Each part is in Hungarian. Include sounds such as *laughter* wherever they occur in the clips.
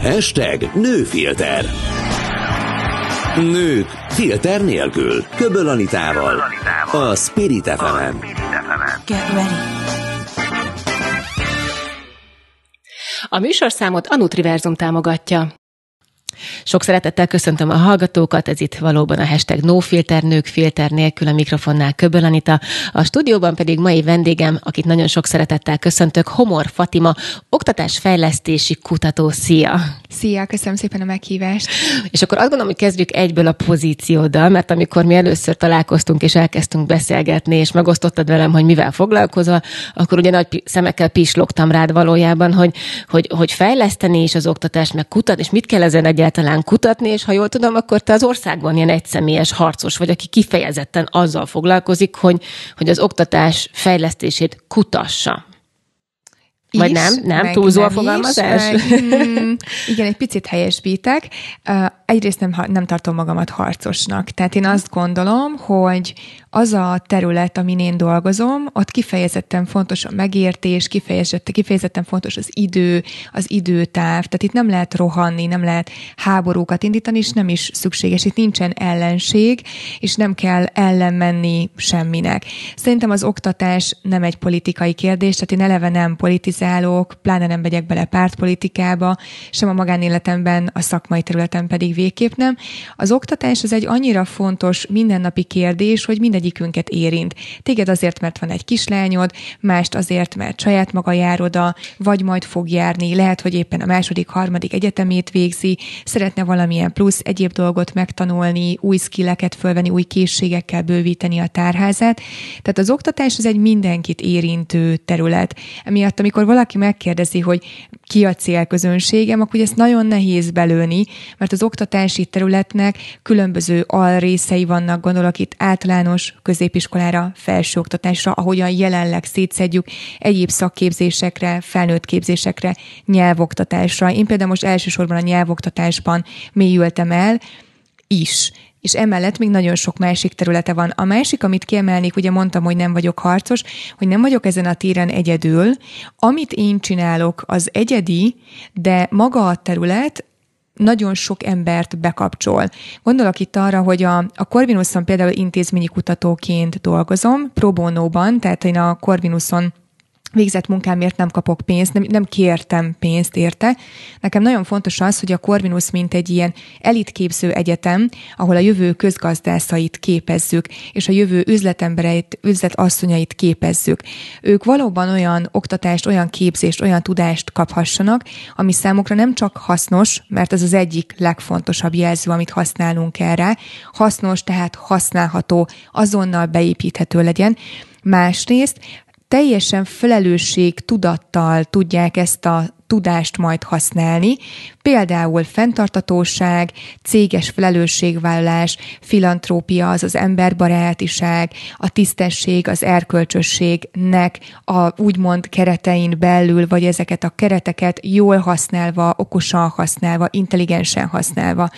Hashtag nőfilter. Nők filter nélkül. Köböl Anitával. A Spirit fm Get ready. A műsorszámot a Nutriverzum támogatja. Sok szeretettel köszöntöm a hallgatókat, ez itt valóban a hashtag NoFilter, nők filter nélkül a mikrofonnál Köböl Anita. A stúdióban pedig mai vendégem, akit nagyon sok szeretettel köszöntök, Homor Fatima, oktatásfejlesztési kutató. Szia! Szia, köszönöm szépen a meghívást. És akkor azt gondolom, hogy kezdjük egyből a pozícióddal, mert amikor mi először találkoztunk és elkezdtünk beszélgetni, és megosztottad velem, hogy mivel foglalkozol, akkor ugye nagy szemekkel pislogtam rád valójában, hogy, hogy, hogy fejleszteni is az oktatást, meg kutatni, és mit kell ezen egyáltalán kutatni, és ha jól tudom, akkor te az országban ilyen egyszemélyes harcos vagy, aki kifejezetten azzal foglalkozik, hogy, hogy az oktatás fejlesztését kutassa. Vagy nem? Nem? Túlzó a fogalmazás? Mm, igen, egy picit helyesbítek. Uh, egyrészt nem, nem tartom magamat harcosnak. Tehát én azt gondolom, hogy az a terület, amin én dolgozom, ott kifejezetten fontos a megértés, kifejezetten, kifejezetten fontos az idő, az időtáv. Tehát itt nem lehet rohanni, nem lehet háborúkat indítani, és nem is szükséges. Itt nincsen ellenség, és nem kell ellenmenni semminek. Szerintem az oktatás nem egy politikai kérdés, tehát én eleve nem politizálok, pláne nem megyek bele pártpolitikába, sem a magánéletemben, a szakmai területen pedig végképp nem. Az oktatás az egy annyira fontos mindennapi kérdés, hogy mindegy mindegyikünket érint. Téged azért, mert van egy kislányod, mást azért, mert saját maga jár oda, vagy majd fog járni, lehet, hogy éppen a második, harmadik egyetemét végzi, szeretne valamilyen plusz egyéb dolgot megtanulni, új skilleket fölvenni, új készségekkel bővíteni a tárházát. Tehát az oktatás az egy mindenkit érintő terület. Emiatt, amikor valaki megkérdezi, hogy ki a célközönségem, akkor ezt nagyon nehéz belőni, mert az oktatási területnek különböző alrészei vannak, gondolok itt általános középiskolára, felsőoktatásra, ahogyan jelenleg szétszedjük egyéb szakképzésekre, felnőtt képzésekre, nyelvoktatásra. Én például most elsősorban a nyelvoktatásban mélyültem el, is és emellett még nagyon sok másik területe van. A másik, amit kiemelnék, ugye mondtam, hogy nem vagyok harcos, hogy nem vagyok ezen a téren egyedül. Amit én csinálok, az egyedi, de maga a terület nagyon sok embert bekapcsol. Gondolok itt arra, hogy a, a Corvinuson például intézményi kutatóként dolgozom, pro bono-ban, tehát én a Corvinuson végzett munkámért nem kapok pénzt, nem, nem kértem pénzt érte. Nekem nagyon fontos az, hogy a Corvinus mint egy ilyen elitképző egyetem, ahol a jövő közgazdászait képezzük, és a jövő üzletembereit, üzletasszonyait képezzük. Ők valóban olyan oktatást, olyan képzést, olyan tudást kaphassanak, ami számukra nem csak hasznos, mert ez az egyik legfontosabb jelző, amit használunk erre, hasznos, tehát használható, azonnal beépíthető legyen, Másrészt teljesen felelősség tudattal tudják ezt a tudást majd használni, például fenntartatóság, céges felelősségvállalás, filantrópia, az az emberbarátiság, a tisztesség, az erkölcsösségnek a úgymond keretein belül, vagy ezeket a kereteket jól használva, okosan használva, intelligensen használva.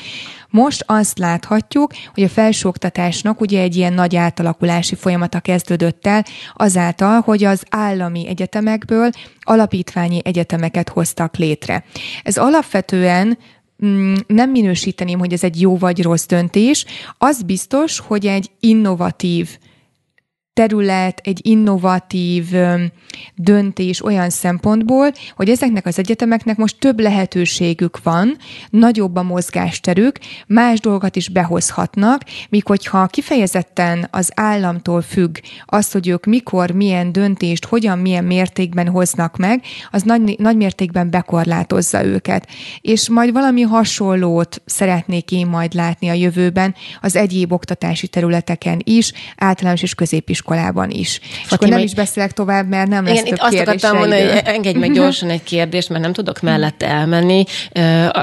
Most azt láthatjuk, hogy a felsőoktatásnak ugye egy ilyen nagy átalakulási folyamata kezdődött el, azáltal, hogy az állami egyetemekből alapítványi egyetemeket hoztak létre. Ez alapvetően mm, nem minősíteném, hogy ez egy jó vagy rossz döntés. Az biztos, hogy egy innovatív terület, egy innovatív döntés olyan szempontból, hogy ezeknek az egyetemeknek most több lehetőségük van, nagyobb a mozgásterük, más dolgokat is behozhatnak, míg hogyha kifejezetten az államtól függ az, hogy ők mikor, milyen döntést, hogyan, milyen mértékben hoznak meg, az nagy, nagy mértékben bekorlátozza őket. És majd valami hasonlót szeretnék én majd látni a jövőben az egyéb oktatási területeken is, általános és középiskolában iskolában is. Fatima, és akkor nem is beszélek tovább, mert nem lesz igen, több azt akartam mondani, hogy engedj meg gyorsan egy kérdést, mert nem tudok mellette elmenni.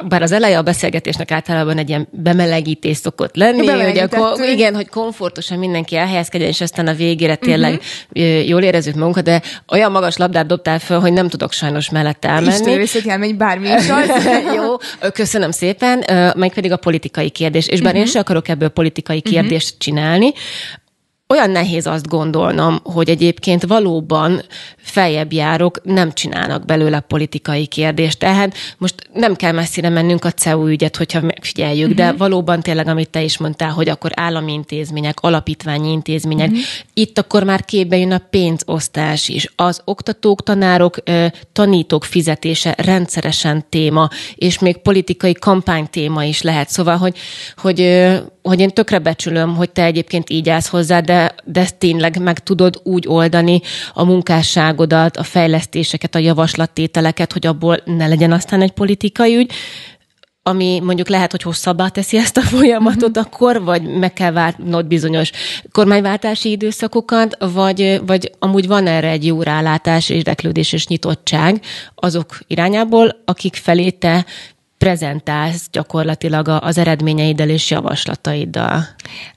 Bár az eleje a beszélgetésnek általában egy ilyen bemelegítés szokott lenni, hogy akkor, igen, hogy komfortosan mindenki elhelyezkedjen, és aztán a végére tényleg uh-huh. jól érezzük magunkat, de olyan magas labdát dobtál föl, hogy nem tudok sajnos mellette elmenni. Isten hogy elmenj bármi is *laughs* Jó, köszönöm szépen. Meg pedig a politikai kérdés. És bár uh-huh. én sem akarok ebből politikai kérdést uh-huh. csinálni, olyan nehéz azt gondolnom, hogy egyébként valóban feljebb járok nem csinálnak belőle politikai kérdést. Tehát most nem kell messzire mennünk a CEU ügyet, hogyha figyeljük, uh-huh. de mhm. valóban tényleg, amit te is mondtál, hogy akkor állami intézmények, alapítványi intézmények, uh-huh. itt akkor már képbe jön a pénzosztás is. Az oktatók, tanárok, tanítók fizetése rendszeresen téma, és még politikai kampány téma is lehet. Szóval, hogy, hogy, hogy én tökre becsülöm, hogy te egyébként így állsz hozzá, de, de ezt tényleg meg tudod úgy oldani a munkásságodat, a fejlesztéseket, a javaslattételeket, hogy abból ne legyen aztán egy politikai ügy, ami mondjuk lehet, hogy hosszabbá teszi ezt a *laughs* folyamatot mm-hmm. akkor, vagy meg kell várnod bizonyos kormányváltási időszakokat, vagy, vagy amúgy van erre egy jó rálátás, érdeklődés és nyitottság azok irányából, akik felé te prezentálsz gyakorlatilag az eredményeiddel és javaslataiddal?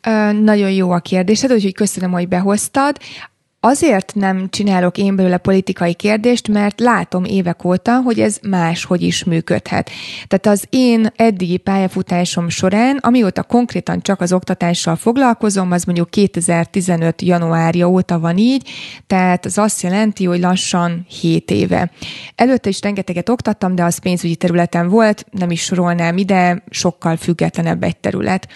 Ö, nagyon jó a kérdésed, úgyhogy köszönöm, hogy behoztad. Azért nem csinálok én belőle politikai kérdést, mert látom évek óta, hogy ez máshogy is működhet. Tehát az én eddigi pályafutásom során, amióta konkrétan csak az oktatással foglalkozom, az mondjuk 2015. januárja óta van így, tehát az azt jelenti, hogy lassan 7 éve. Előtte is rengeteget oktattam, de az pénzügyi területen volt, nem is sorolnám ide, sokkal függetlenebb egy terület.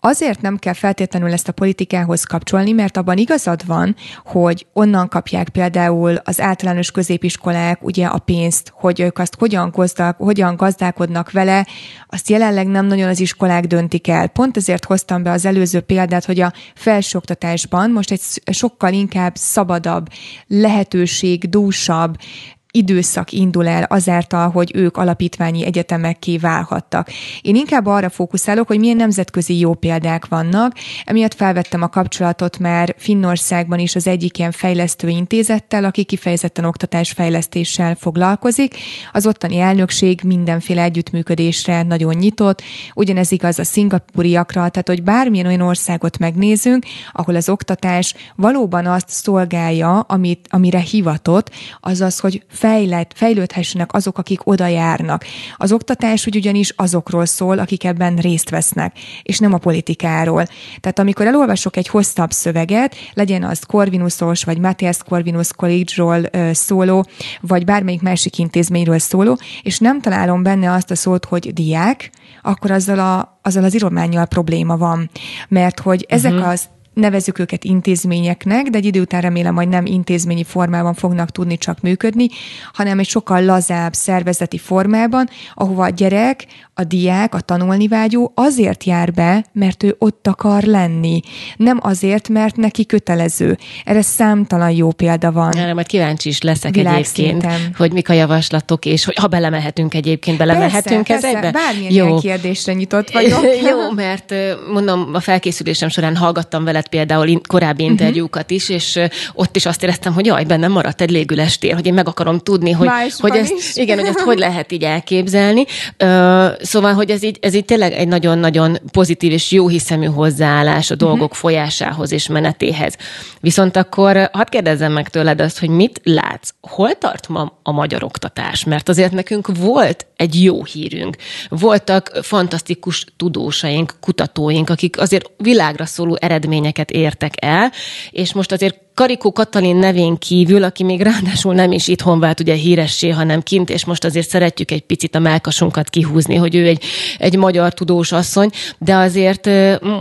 Azért nem kell feltétlenül ezt a politikához kapcsolni, mert abban igazad van, hogy onnan kapják például az általános középiskolák ugye a pénzt, hogy ők azt hogyan, gazdag, hogyan gazdálkodnak vele, azt jelenleg nem nagyon az iskolák döntik el. Pont ezért hoztam be az előző példát, hogy a felsőoktatásban most egy sokkal inkább szabadabb, lehetőség, dúsabb, időszak indul el azáltal, hogy ők alapítványi egyetemekké válhattak. Én inkább arra fókuszálok, hogy milyen nemzetközi jó példák vannak, emiatt felvettem a kapcsolatot már Finnországban is az egyik ilyen fejlesztő intézettel, aki kifejezetten oktatásfejlesztéssel foglalkozik. Az ottani elnökség mindenféle együttműködésre nagyon nyitott, ugyanez igaz a szingapúriakra, tehát hogy bármilyen olyan országot megnézünk, ahol az oktatás valóban azt szolgálja, amit, amire hivatott, azaz, hogy fejlett, fejlődhessenek azok, akik oda járnak. Az oktatás úgy ugyanis azokról szól, akik ebben részt vesznek, és nem a politikáról. Tehát amikor elolvasok egy hosszabb szöveget, legyen az Corvinusos, vagy Matthias Corvinus College-ról szóló, vagy bármelyik másik intézményről szóló, és nem találom benne azt a szót, hogy diák, akkor azzal, a, azzal az írományjal probléma van. Mert hogy ezek uh-huh. az nevezük őket intézményeknek, de egy idő után remélem, hogy nem intézményi formában fognak tudni csak működni, hanem egy sokkal lazább szervezeti formában, ahova a gyerek, a diák, a tanulni vágyó azért jár be, mert ő ott akar lenni. Nem azért, mert neki kötelező. Erre számtalan jó példa van. Erre majd kíváncsi is leszek egyébként, hogy mik a javaslatok, és hogy ha belemehetünk egyébként, belemehetünk persze, ezekbe. Persze, bármilyen jó. kérdésre nyitott vagyok. *laughs* jó, mert mondom, a felkészülésem során hallgattam veled például korábbi mhm. interjúkat is, és ott is azt éreztem, hogy jaj, bennem maradt egy légüles tér, hogy én meg akarom tudni, hogy, hogy ezt, igen, hogy ezt hogy lehet így elképzelni. Szóval, hogy ez így, ez így tényleg egy nagyon-nagyon pozitív és jó hiszemű hozzáállás a mhm. dolgok uh-huh. folyásához és menetéhez. Viszont akkor hadd kérdezzem meg tőled azt, hogy mit látsz? Hol tart ma a magyar oktatás? Mert azért nekünk volt egy jó hírünk. Voltak fantasztikus tudósaink, kutatóink, akik azért világra szóló eredményeket értek el, és most azért Karikó Katalin nevén kívül, aki még ráadásul nem is itthon vált ugye híressé, hanem kint, és most azért szeretjük egy picit a melkasunkat kihúzni, hogy ő egy, egy magyar tudós asszony, de azért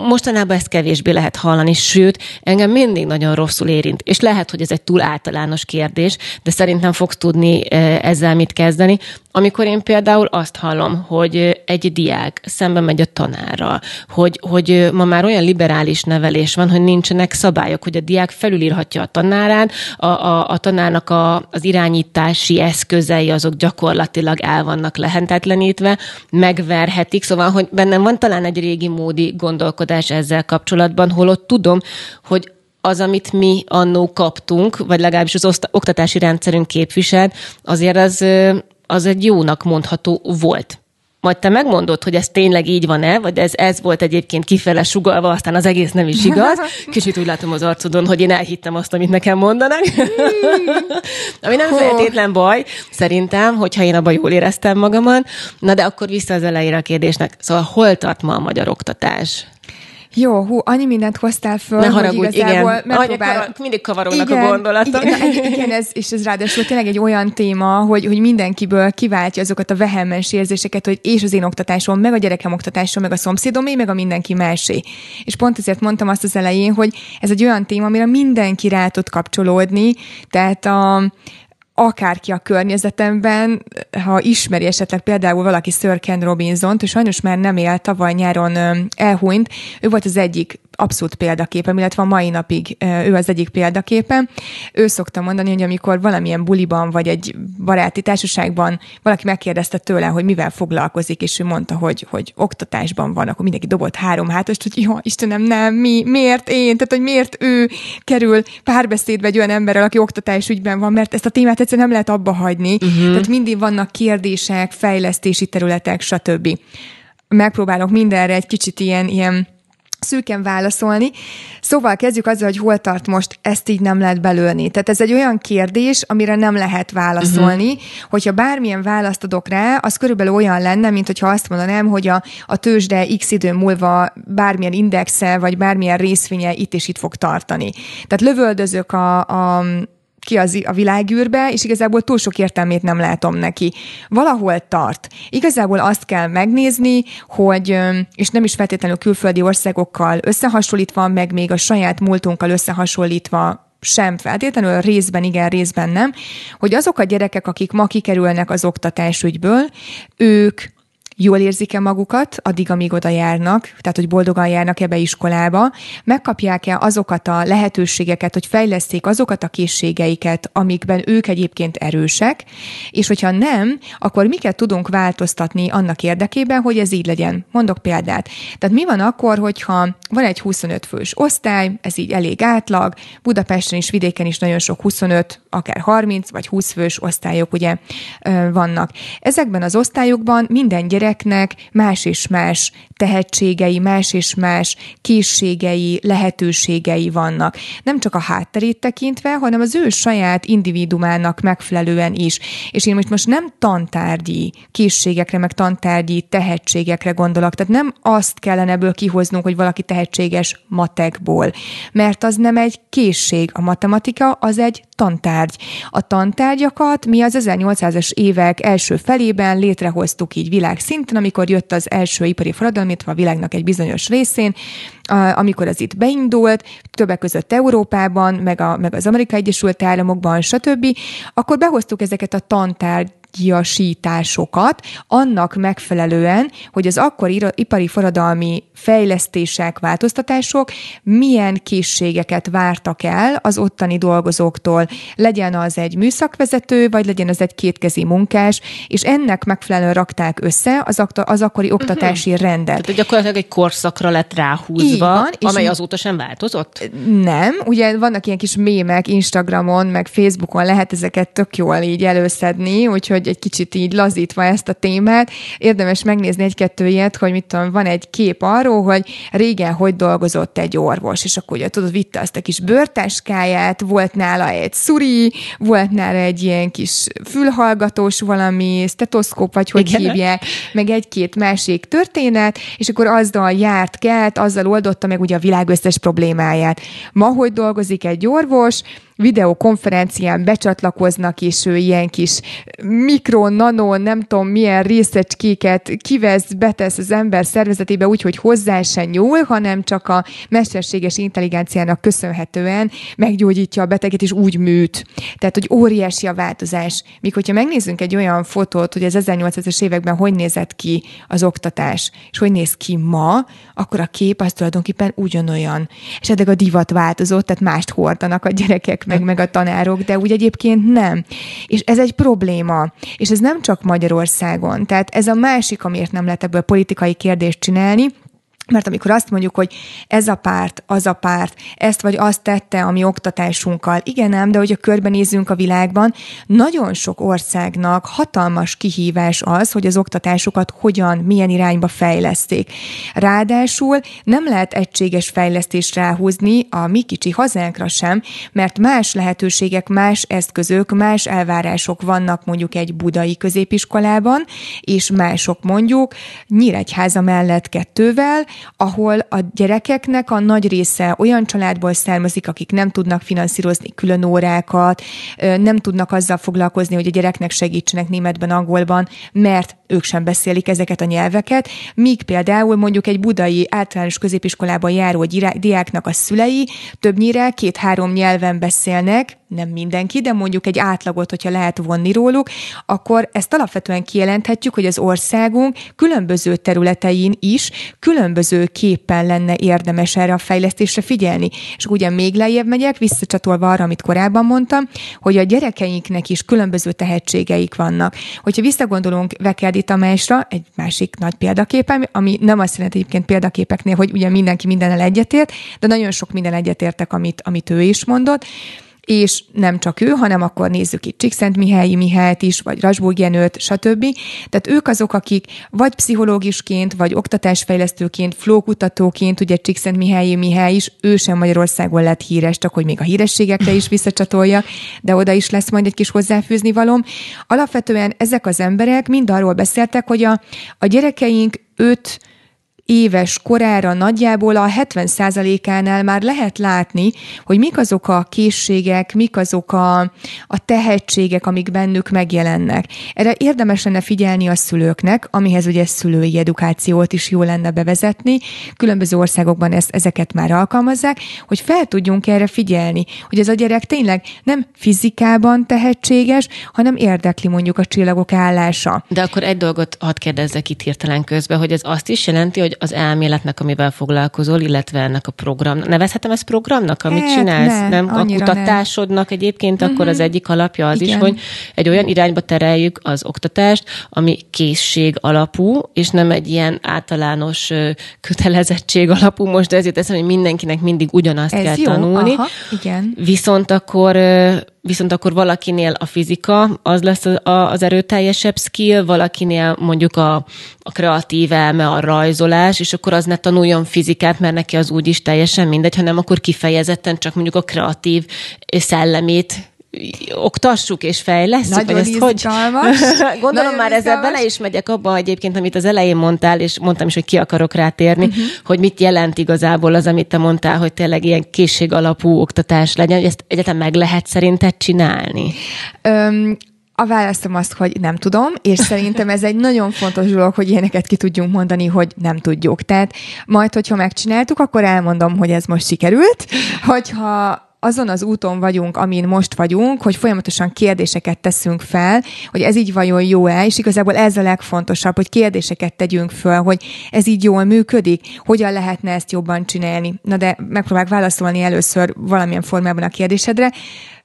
mostanában ezt kevésbé lehet hallani, sőt, engem mindig nagyon rosszul érint. És lehet, hogy ez egy túl általános kérdés, de szerintem fogsz tudni ezzel mit kezdeni. Amikor én például azt hallom, hogy egy diák szembe megy a tanárral, hogy, hogy ma már olyan liberális nevelés van, hogy nincsenek szabályok, hogy a diák felülírhat megmutatja a tanárán, a, a, a tanárnak a, az irányítási eszközei azok gyakorlatilag el vannak lehetetlenítve, megverhetik, szóval, hogy bennem van talán egy régi módi gondolkodás ezzel kapcsolatban, holott tudom, hogy az, amit mi annó kaptunk, vagy legalábbis az oktatási rendszerünk képviselt, azért az, az egy jónak mondható volt majd te megmondod, hogy ez tényleg így van-e, vagy ez, ez volt egyébként kifele sugalva, aztán az egész nem is igaz. *laughs* Kicsit úgy látom az arcodon, hogy én elhittem azt, amit nekem mondanak. *laughs* Ami nem feltétlen baj, szerintem, hogyha én abban jól éreztem magamat. Na de akkor vissza az elejére a kérdésnek. Szóval hol tart ma a magyar oktatás? Jó, hú, annyi mindent hoztál föl, ne haragudj, hogy igen. megpróbál... mindig kavarognak igen, a gondolatok. Igen, na, igen ez, és ez ráadásul tényleg egy olyan téma, hogy, hogy mindenkiből kiváltja azokat a vehemens érzéseket, hogy és az én oktatásom, meg a gyerekem oktatásom, meg a szomszédomé, meg a mindenki másé. És pont ezért mondtam azt az elején, hogy ez egy olyan téma, amire mindenki rá tud kapcsolódni, tehát a, akárki a környezetemben, ha ismeri esetleg például valaki Sir Ken Robinson-t, és sajnos már nem él, tavaly nyáron elhunyt, ő volt az egyik abszolút példaképem, illetve a mai napig ő az egyik példaképem. Ő szokta mondani, hogy amikor valamilyen buliban vagy egy baráti társaságban valaki megkérdezte tőle, hogy mivel foglalkozik, és ő mondta, hogy, hogy oktatásban van, akkor mindenki dobott három hátost, hogy jó, Istenem, nem, mi, miért én, tehát hogy miért ő kerül párbeszédbe egy olyan emberrel, aki oktatásügyben van, mert ezt a témát egyszerűen nem lehet abba hagyni. Uh-huh. Tehát mindig vannak kérdések, fejlesztési területek, stb. Megpróbálok mindenre egy kicsit ilyen, ilyen szűken válaszolni. Szóval kezdjük azzal, hogy hol tart most, ezt így nem lehet belőni. Tehát ez egy olyan kérdés, amire nem lehet válaszolni. Uh-huh. Hogyha bármilyen választ adok rá, az körülbelül olyan lenne, mint hogyha azt mondanám, hogy a, a tőzsde x idő múlva bármilyen indexe, vagy bármilyen részvénye itt és itt fog tartani. Tehát lövöldözök a, a ki az, a világűrbe, és igazából túl sok értelmét nem látom neki. Valahol tart. Igazából azt kell megnézni, hogy, és nem is feltétlenül külföldi országokkal összehasonlítva, meg még a saját múltunkkal összehasonlítva sem feltétlenül, részben igen, részben nem, hogy azok a gyerekek, akik ma kikerülnek az oktatásügyből, ők jól érzik-e magukat, addig, amíg oda járnak, tehát hogy boldogan járnak ebbe iskolába, megkapják-e azokat a lehetőségeket, hogy fejleszték azokat a készségeiket, amikben ők egyébként erősek, és hogyha nem, akkor miket tudunk változtatni annak érdekében, hogy ez így legyen. Mondok példát. Tehát mi van akkor, hogyha van egy 25 fős osztály, ez így elég átlag, Budapesten is, vidéken is nagyon sok 25, akár 30 vagy 20 fős osztályok ugye vannak. Ezekben az osztályokban minden gyerek gyereknek más és más tehetségei, más és más készségei, lehetőségei vannak. Nem csak a hátterét tekintve, hanem az ő saját individumának megfelelően is. És én most, most nem tantárgyi készségekre, meg tantárgyi tehetségekre gondolok. Tehát nem azt kellene ebből kihoznunk, hogy valaki tehetséges matekból, mert az nem egy készség. A matematika az egy tantárgy. A tantárgyakat mi az 1800-as évek első felében létrehoztuk így világszinten, amikor jött az első ipari forradalom, a világnak egy bizonyos részén, amikor az itt beindult, többek között Európában, meg, a, meg az Amerikai Egyesült Államokban, stb., akkor behoztuk ezeket a tantárgy tárgyasításokat annak megfelelően, hogy az akkori ipari forradalmi fejlesztések, változtatások milyen készségeket vártak el az ottani dolgozóktól. Legyen az egy műszakvezető, vagy legyen az egy kétkezi munkás, és ennek megfelelően rakták össze az, az akkori oktatási uh-huh. rendet. Tehát gyakorlatilag egy korszakra lett ráhúzva, van, amely azóta sem változott? Nem, ugye vannak ilyen kis mémek Instagramon, meg Facebookon lehet ezeket tök jól így előszedni, úgyhogy egy kicsit így lazítva ezt a témát, érdemes megnézni egy-kettő ilyet, hogy mit tudom, van egy kép arról, hogy régen hogy dolgozott egy orvos, és akkor ugye tudod, vitte azt a kis bőrtáskáját, volt nála egy szuri, volt nála egy ilyen kis fülhallgatós valami, stetoszkóp, vagy hogy Igen. hívják, meg egy-két másik történet, és akkor azzal járt kelt, azzal oldotta meg ugye a világ összes problémáját. Ma hogy dolgozik egy orvos, videokonferencián becsatlakoznak, és ő ilyen kis mikro, nano, nem tudom milyen részecskéket kivesz, betesz az ember szervezetébe úgy, hogy hozzá se nyúl, hanem csak a mesterséges intelligenciának köszönhetően meggyógyítja a beteget, és úgy műt. Tehát, hogy óriási a változás. Míg hogyha megnézzünk egy olyan fotót, hogy az 1800-es években hogy nézett ki az oktatás, és hogy néz ki ma, akkor a kép az tulajdonképpen ugyanolyan. Eddig a divat változott, tehát mást hordanak a gyerekek meg, meg a tanárok, de úgy egyébként nem. És ez egy probléma. És ez nem csak Magyarországon. Tehát ez a másik, amiért nem lehet ebből politikai kérdést csinálni, mert amikor azt mondjuk, hogy ez a párt, az a párt, ezt vagy azt tette a mi oktatásunkkal, igen ám, de hogyha körbenézzünk a világban, nagyon sok országnak hatalmas kihívás az, hogy az oktatásukat hogyan, milyen irányba fejleszték. Ráadásul nem lehet egységes fejlesztést ráhúzni a mi kicsi hazánkra sem, mert más lehetőségek, más eszközök, más elvárások vannak mondjuk egy budai középiskolában, és mások mondjuk Nyíregyháza mellett kettővel, ahol a gyerekeknek a nagy része olyan családból származik, akik nem tudnak finanszírozni külön órákat, nem tudnak azzal foglalkozni, hogy a gyereknek segítsenek németben, angolban, mert ők sem beszélik ezeket a nyelveket, míg például mondjuk egy budai általános középiskolában járó diáknak a szülei többnyire két-három nyelven beszélnek, nem mindenki, de mondjuk egy átlagot, hogyha lehet vonni róluk, akkor ezt alapvetően kijelenthetjük, hogy az országunk különböző területein is különböző képpen lenne érdemes erre a fejlesztésre figyelni. És ugye még lejjebb megyek, visszacsatolva arra, amit korábban mondtam, hogy a gyerekeinknek is különböző tehetségeik vannak. Hogyha visszagondolunk Vekeldi Tamásra, egy másik nagy példaképem, ami nem azt jelenti egyébként példaképeknél, hogy ugye mindenki mindennel egyetért, de nagyon sok minden egyetértek, amit, amit ő is mondott, és nem csak ő, hanem akkor nézzük itt Csíkszentmihályi Mihályt is, vagy Rasburg Jenőt, stb. Tehát ők azok, akik vagy pszichológusként, vagy oktatásfejlesztőként, flókutatóként, ugye Csíkszentmihályi Mihály is, ő sem Magyarországon lett híres, csak hogy még a hírességekre is visszacsatolja, de oda is lesz majd egy kis hozzáfűzni valom. Alapvetően ezek az emberek mind arról beszéltek, hogy a, a gyerekeink őt éves korára nagyjából a 70%-ánál már lehet látni, hogy mik azok a készségek, mik azok a, a tehetségek, amik bennük megjelennek. Erre érdemes lenne figyelni a szülőknek, amihez ugye szülői edukációt is jó lenne bevezetni. Különböző országokban ezt, ezeket már alkalmazzák, hogy fel tudjunk erre figyelni, hogy ez a gyerek tényleg nem fizikában tehetséges, hanem érdekli mondjuk a csillagok állása. De akkor egy dolgot hadd kérdezzek itt hirtelen közben, hogy ez azt is jelenti, hogy az elméletnek, amivel foglalkozol, illetve ennek a program. Nevezhetem ezt programnak, amit hát, csinálsz? Nem, nem? A kutatásodnak nem. egyébként uh-huh. akkor az mhm. egyik alapja az Igen. is, hogy egy olyan irányba tereljük az oktatást, ami készség alapú, és nem egy ilyen általános kötelezettség alapú. Most ezért teszem, hogy mindenkinek mindig ugyanazt Ez kell jó. tanulni. Aha, igen. Viszont akkor viszont akkor valakinél a fizika az lesz az erőteljesebb skill, valakinél mondjuk a, a kreatív elme, a rajzolás, és akkor az ne tanuljon fizikát, mert neki az úgyis teljesen mindegy, hanem akkor kifejezetten csak mondjuk a kreatív szellemét oktassuk és fejlesztjük? Nagyon ezt hogy? *laughs* Gondolom Nagyon már ezzel bele is megyek abba egyébként, amit az elején mondtál, és mondtam is, hogy ki akarok rátérni, uh-huh. hogy mit jelent igazából az, amit te mondtál, hogy tényleg ilyen készség alapú oktatás legyen, hogy ezt egyetem meg lehet szerinted csinálni? Um, a választom azt, hogy nem tudom, és szerintem ez egy nagyon fontos dolog, hogy ilyeneket ki tudjunk mondani, hogy nem tudjuk. Tehát majd, hogyha megcsináltuk, akkor elmondom, hogy ez most sikerült. Hogyha azon az úton vagyunk, amin most vagyunk, hogy folyamatosan kérdéseket teszünk fel, hogy ez így vajon jó-e, és igazából ez a legfontosabb, hogy kérdéseket tegyünk föl, hogy ez így jól működik, hogyan lehetne ezt jobban csinálni. Na de megpróbálok válaszolni először valamilyen formában a kérdésedre.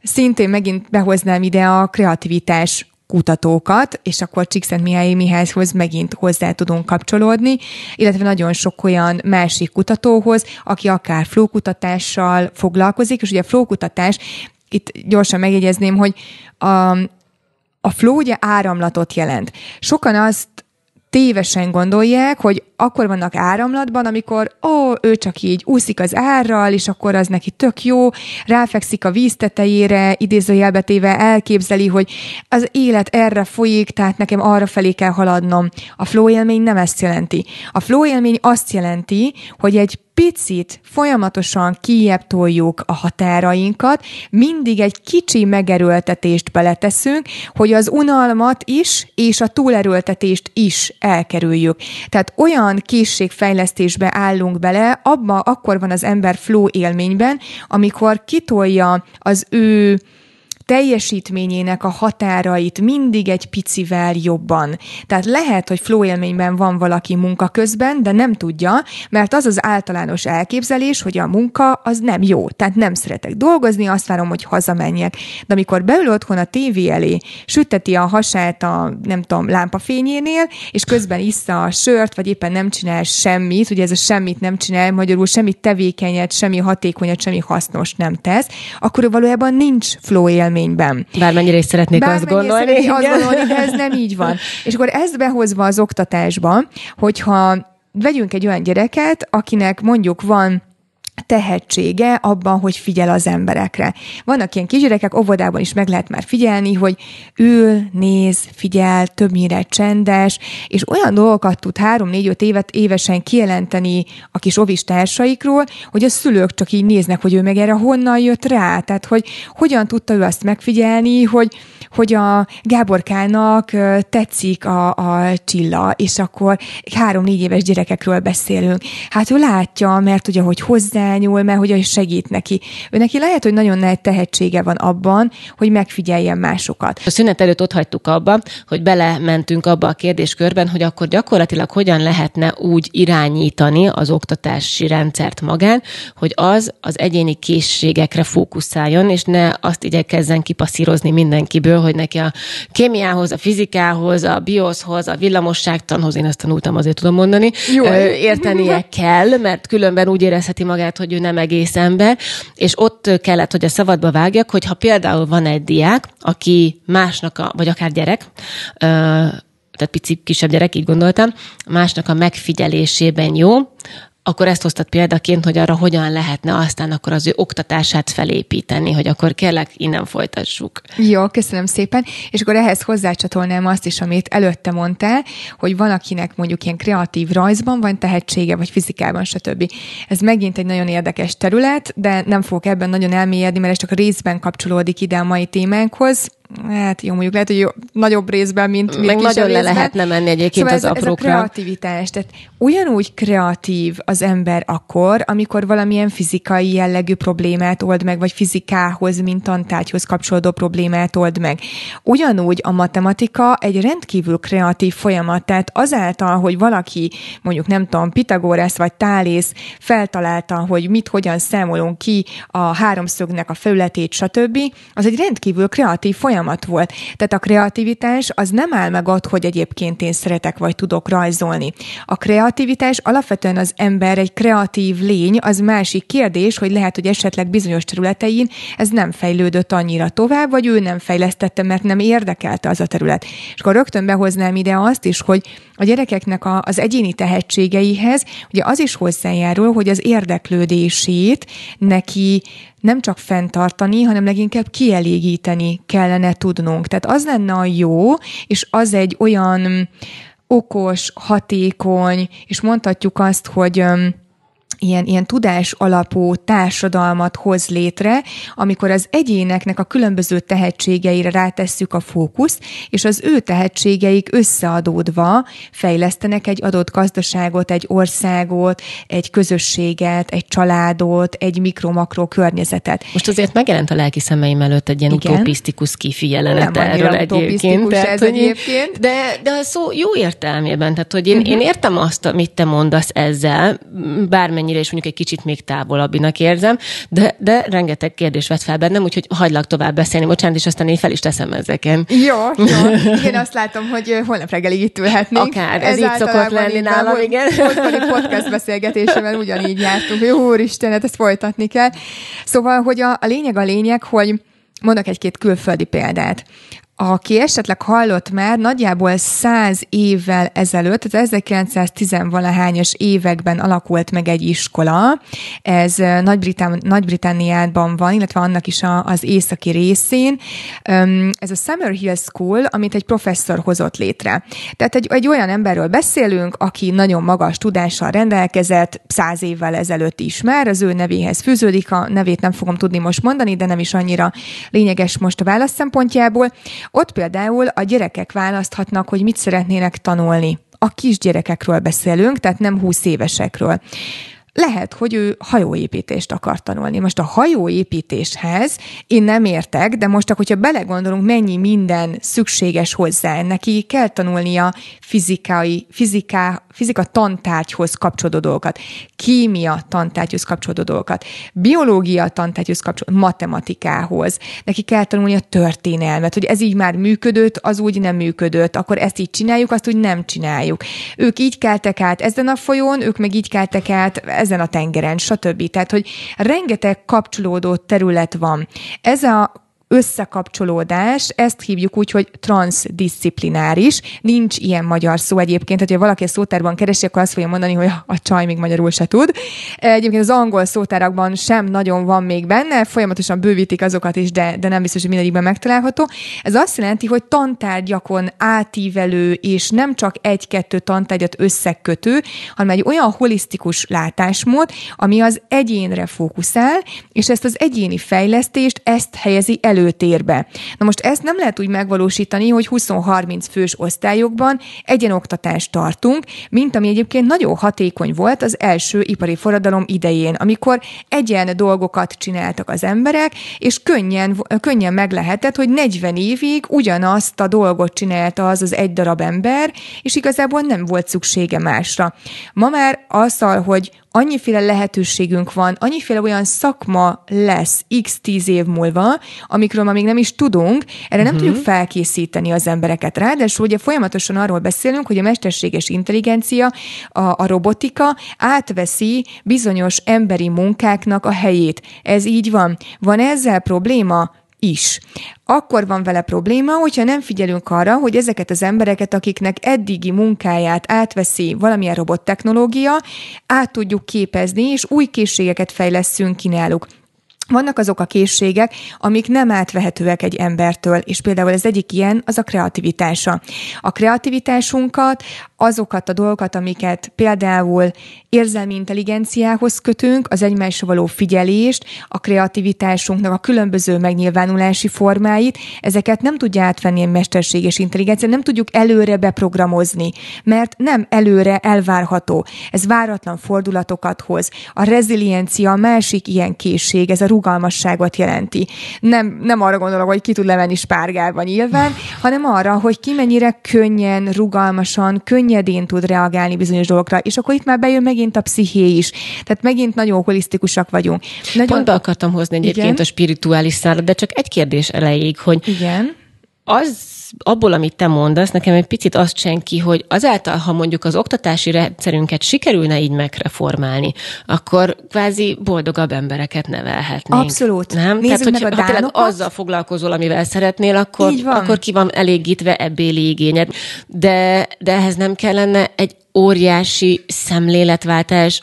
Szintén megint behoznám ide a kreativitás kutatókat, és akkor Csíkszent Mihályhoz megint hozzá tudunk kapcsolódni, illetve nagyon sok olyan másik kutatóhoz, aki akár flókutatással foglalkozik, és ugye a flókutatás, itt gyorsan megjegyezném, hogy a, a flow ugye áramlatot jelent. Sokan azt tévesen gondolják, hogy akkor vannak áramlatban, amikor ó, ő csak így úszik az árral, és akkor az neki tök jó, ráfekszik a víz tetejére, idézőjelbetéve elképzeli, hogy az élet erre folyik, tehát nekem arra felé kell haladnom. A flow élmény nem ezt jelenti. A flow élmény azt jelenti, hogy egy picit folyamatosan kijebb toljuk a határainkat, mindig egy kicsi megerőltetést beleteszünk, hogy az unalmat is és a túlerőltetést is elkerüljük. Tehát olyan készségfejlesztésbe állunk bele, abba akkor van az ember flow élményben, amikor kitolja az ő teljesítményének a határait mindig egy picivel jobban. Tehát lehet, hogy flow élményben van valaki munka közben, de nem tudja, mert az az általános elképzelés, hogy a munka az nem jó. Tehát nem szeretek dolgozni, azt várom, hogy hazamenjek. De amikor beül otthon a tévé elé, süteti a hasát a, nem tudom, lámpafényénél, és közben issza a sört, vagy éppen nem csinál semmit, ugye ez a semmit nem csinál, magyarul semmi tevékenyet, semmi hatékonyat, semmi hasznos nem tesz, akkor valójában nincs flow élmény élményben. Bármennyire is szeretnék Bármennyire azt gondolni. Szeretnék azt gondolni, de ez nem így van. És akkor ezt behozva az oktatásba, hogyha vegyünk egy olyan gyereket, akinek mondjuk van tehetsége abban, hogy figyel az emberekre. Vannak ilyen kisgyerekek, óvodában is meg lehet már figyelni, hogy ül, néz, figyel, többnyire csendes, és olyan dolgokat tud három-négy-öt évet évesen kijelenteni a kis ovis társaikról, hogy a szülők csak így néznek, hogy ő meg erre honnan jött rá, tehát hogy hogyan tudta ő azt megfigyelni, hogy, hogy a Gáborkának tetszik a, a csilla, és akkor három-négy éves gyerekekről beszélünk. Hát ő látja, mert ugye, hogy hozzányúl, mert hogy segít neki. Ő neki lehet, hogy nagyon nagy tehetsége van abban, hogy megfigyeljen másokat. A szünet előtt ott hagytuk abba, hogy belementünk abba a kérdéskörben, hogy akkor gyakorlatilag hogyan lehetne úgy irányítani az oktatási rendszert magán, hogy az az egyéni készségekre fókuszáljon, és ne azt igyekezzen kipasszírozni mindenkiből, hogy neki a kémiához, a fizikához, a bioszhoz, a villamosságtanhoz, én ezt tanultam, azért tudom mondani, Jó. értenie kell, mert különben úgy érezheti magát, hogy ő nem egész ember, és ott kellett, hogy a szabadba vágjak, hogy ha például van egy diák, aki másnak, a, vagy akár gyerek, tehát pici, kisebb gyerek, így gondoltam, másnak a megfigyelésében jó, akkor ezt hoztad példaként, hogy arra hogyan lehetne aztán akkor az ő oktatását felépíteni, hogy akkor kérlek, innen folytassuk. Jó, köszönöm szépen. És akkor ehhez hozzácsatolnám azt is, amit előtte mondtál, hogy van, akinek mondjuk ilyen kreatív rajzban van tehetsége, vagy fizikában, stb. Ez megint egy nagyon érdekes terület, de nem fogok ebben nagyon elmélyedni, mert ez csak részben kapcsolódik ide a mai témánkhoz hát jó, mondjuk lehet, hogy jó, nagyobb részben, mint, mint Meg nagyon le lehetne menni egyébként szóval az ez, aprókra. Ez a kreativitás. Tehát ugyanúgy kreatív az ember akkor, amikor valamilyen fizikai jellegű problémát old meg, vagy fizikához, mint tantárgyhoz kapcsolódó problémát old meg. Ugyanúgy a matematika egy rendkívül kreatív folyamat, tehát azáltal, hogy valaki, mondjuk nem tudom, Pitagorász vagy Tálész feltalálta, hogy mit, hogyan számolunk ki a háromszögnek a felületét, stb., az egy rendkívül kreatív folyamat folyamat volt. Tehát a kreativitás az nem áll meg ott, hogy egyébként én szeretek vagy tudok rajzolni. A kreativitás alapvetően az ember egy kreatív lény, az másik kérdés, hogy lehet, hogy esetleg bizonyos területein ez nem fejlődött annyira tovább, vagy ő nem fejlesztette, mert nem érdekelte az a terület. És akkor rögtön behoznám ide azt is, hogy a gyerekeknek a, az egyéni tehetségeihez ugye az is hozzájárul, hogy az érdeklődését neki nem csak fenntartani, hanem leginkább kielégíteni kellene tudnunk. Tehát az lenne a jó, és az egy olyan okos, hatékony, és mondhatjuk azt, hogy ilyen, ilyen tudás alapú társadalmat hoz létre, amikor az egyéneknek a különböző tehetségeire rátesszük a fókuszt, és az ő tehetségeik összeadódva fejlesztenek egy adott gazdaságot, egy országot, egy közösséget, egy családot, egy mikro-makro környezetet. Most azért megjelent a lelki szemeim előtt egy ilyen Igen. utopisztikus kifijelenet erről egyébként. Tehát, ez egyébként. De, de a szó jó értelmében, tehát hogy én, uh-huh. én értem azt, amit te mondasz ezzel, bármennyi bármennyire is mondjuk egy kicsit még távolabbinak érzem, de, de rengeteg kérdés vett fel bennem, úgyhogy hagylak tovább beszélni, bocsánat, és aztán én fel is teszem ezeken. Jó, jó. *laughs* Én azt látom, hogy holnap reggelig itt ülhetnénk. Akár, ez, ez így szokott lenni nálam, igen. Volt podcast *laughs* beszélgetésével ugyanígy jártunk. Jó, úristen, hát ezt folytatni kell. Szóval, hogy a, a lényeg a lényeg, hogy mondok egy-két külföldi példát aki esetleg hallott már, nagyjából száz évvel ezelőtt, az 1910-valahányas években alakult meg egy iskola, ez Nagy-Britán- Nagy-Britanniában van, illetve annak is a, az északi részén. Ez a Summer Hill School, amit egy professzor hozott létre. Tehát egy, egy olyan emberről beszélünk, aki nagyon magas tudással rendelkezett, száz évvel ezelőtt is már, az ő nevéhez fűződik, a nevét nem fogom tudni most mondani, de nem is annyira lényeges most a válasz szempontjából. Ott például a gyerekek választhatnak, hogy mit szeretnének tanulni. A kisgyerekekről beszélünk, tehát nem 20 évesekről. Lehet, hogy ő hajóépítést akar tanulni. Most a hajóépítéshez én nem értek, de most, hogyha belegondolunk, mennyi minden szükséges hozzá, neki kell tanulnia fizikai, fiziká, fizika tantárgyhoz kapcsolódó dolgokat, kémia tantárgyhoz kapcsolódó dolgokat, biológia tantárgyhoz kapcsolódó matematikához, neki kell tanulnia történelmet, hogy ez így már működött, az úgy nem működött, akkor ezt így csináljuk, azt úgy nem csináljuk. Ők így keltek át ezen a folyón, ők meg így keltek át ezen a tengeren, stb. Tehát, hogy rengeteg kapcsolódó terület van. Ez a összekapcsolódás, ezt hívjuk úgy, hogy transzdisziplináris. Nincs ilyen magyar szó egyébként, tehát ha valaki a szótárban keresi, akkor azt fogja mondani, hogy a csaj még magyarul se tud. Egyébként az angol szótárakban sem nagyon van még benne, folyamatosan bővítik azokat is, de, de nem biztos, hogy mindegyikben megtalálható. Ez azt jelenti, hogy tantárgyakon átívelő, és nem csak egy-kettő tantárgyat összekötő, hanem egy olyan holisztikus látásmód, ami az egyénre fókuszál, és ezt az egyéni fejlesztést, ezt helyezi előtérbe. Na most ezt nem lehet úgy megvalósítani, hogy 20-30 fős osztályokban egyenoktatást tartunk, mint ami egyébként nagyon hatékony volt az első ipari forradalom idején, amikor egyen dolgokat csináltak az emberek, és könnyen, könnyen meg lehetett, hogy 40 évig ugyanazt a dolgot csinálta az az egy darab ember, és igazából nem volt szüksége másra. Ma már azzal, hogy annyiféle lehetőségünk van, annyiféle olyan szakma lesz x tíz év múlva, amikről ma még nem is tudunk, erre nem uh-huh. tudjuk felkészíteni az embereket. Ráadásul ugye folyamatosan arról beszélünk, hogy a mesterséges intelligencia, a, a robotika átveszi bizonyos emberi munkáknak a helyét. Ez így van. Van ezzel probléma? Is. Akkor van vele probléma, hogyha nem figyelünk arra, hogy ezeket az embereket, akiknek eddigi munkáját átveszi valamilyen robottechnológia, át tudjuk képezni, és új készségeket fejleszünk ki náluk. Vannak azok a készségek, amik nem átvehetőek egy embertől, és például az egyik ilyen az a kreativitása. A kreativitásunkat, azokat a dolgokat, amiket például érzelmi intelligenciához kötünk, az egymásra való figyelést, a kreativitásunknak a különböző megnyilvánulási formáit, ezeket nem tudja átvenni a mesterséges intelligencia, nem tudjuk előre beprogramozni, mert nem előre elvárható. Ez váratlan fordulatokat hoz. A reziliencia a másik ilyen készség, ez a rugalmasságot jelenti. Nem, nem arra gondolok, hogy ki tud levenni spárgálva nyilván, hanem arra, hogy ki mennyire könnyen, rugalmasan, könnyedén tud reagálni bizonyos dolgokra, és akkor itt már bejön megint a psziché is. Tehát megint nagyon holisztikusak vagyunk. Nagyon... Pont akartam hozni egyébként Igen? a spirituális szállat, de csak egy kérdés elejéig, hogy Igen? az abból, amit te mondasz, nekem egy picit azt senki, hogy azáltal, ha mondjuk az oktatási rendszerünket sikerülne így megreformálni, akkor kvázi boldogabb embereket nevelhetnénk. Abszolút. Nem? Nézzük Tehát, hogy ha tényleg azzal foglalkozol, amivel szeretnél, akkor, akkor ki van elégítve ebbéli igényed. De, de ehhez nem kellene egy óriási szemléletváltás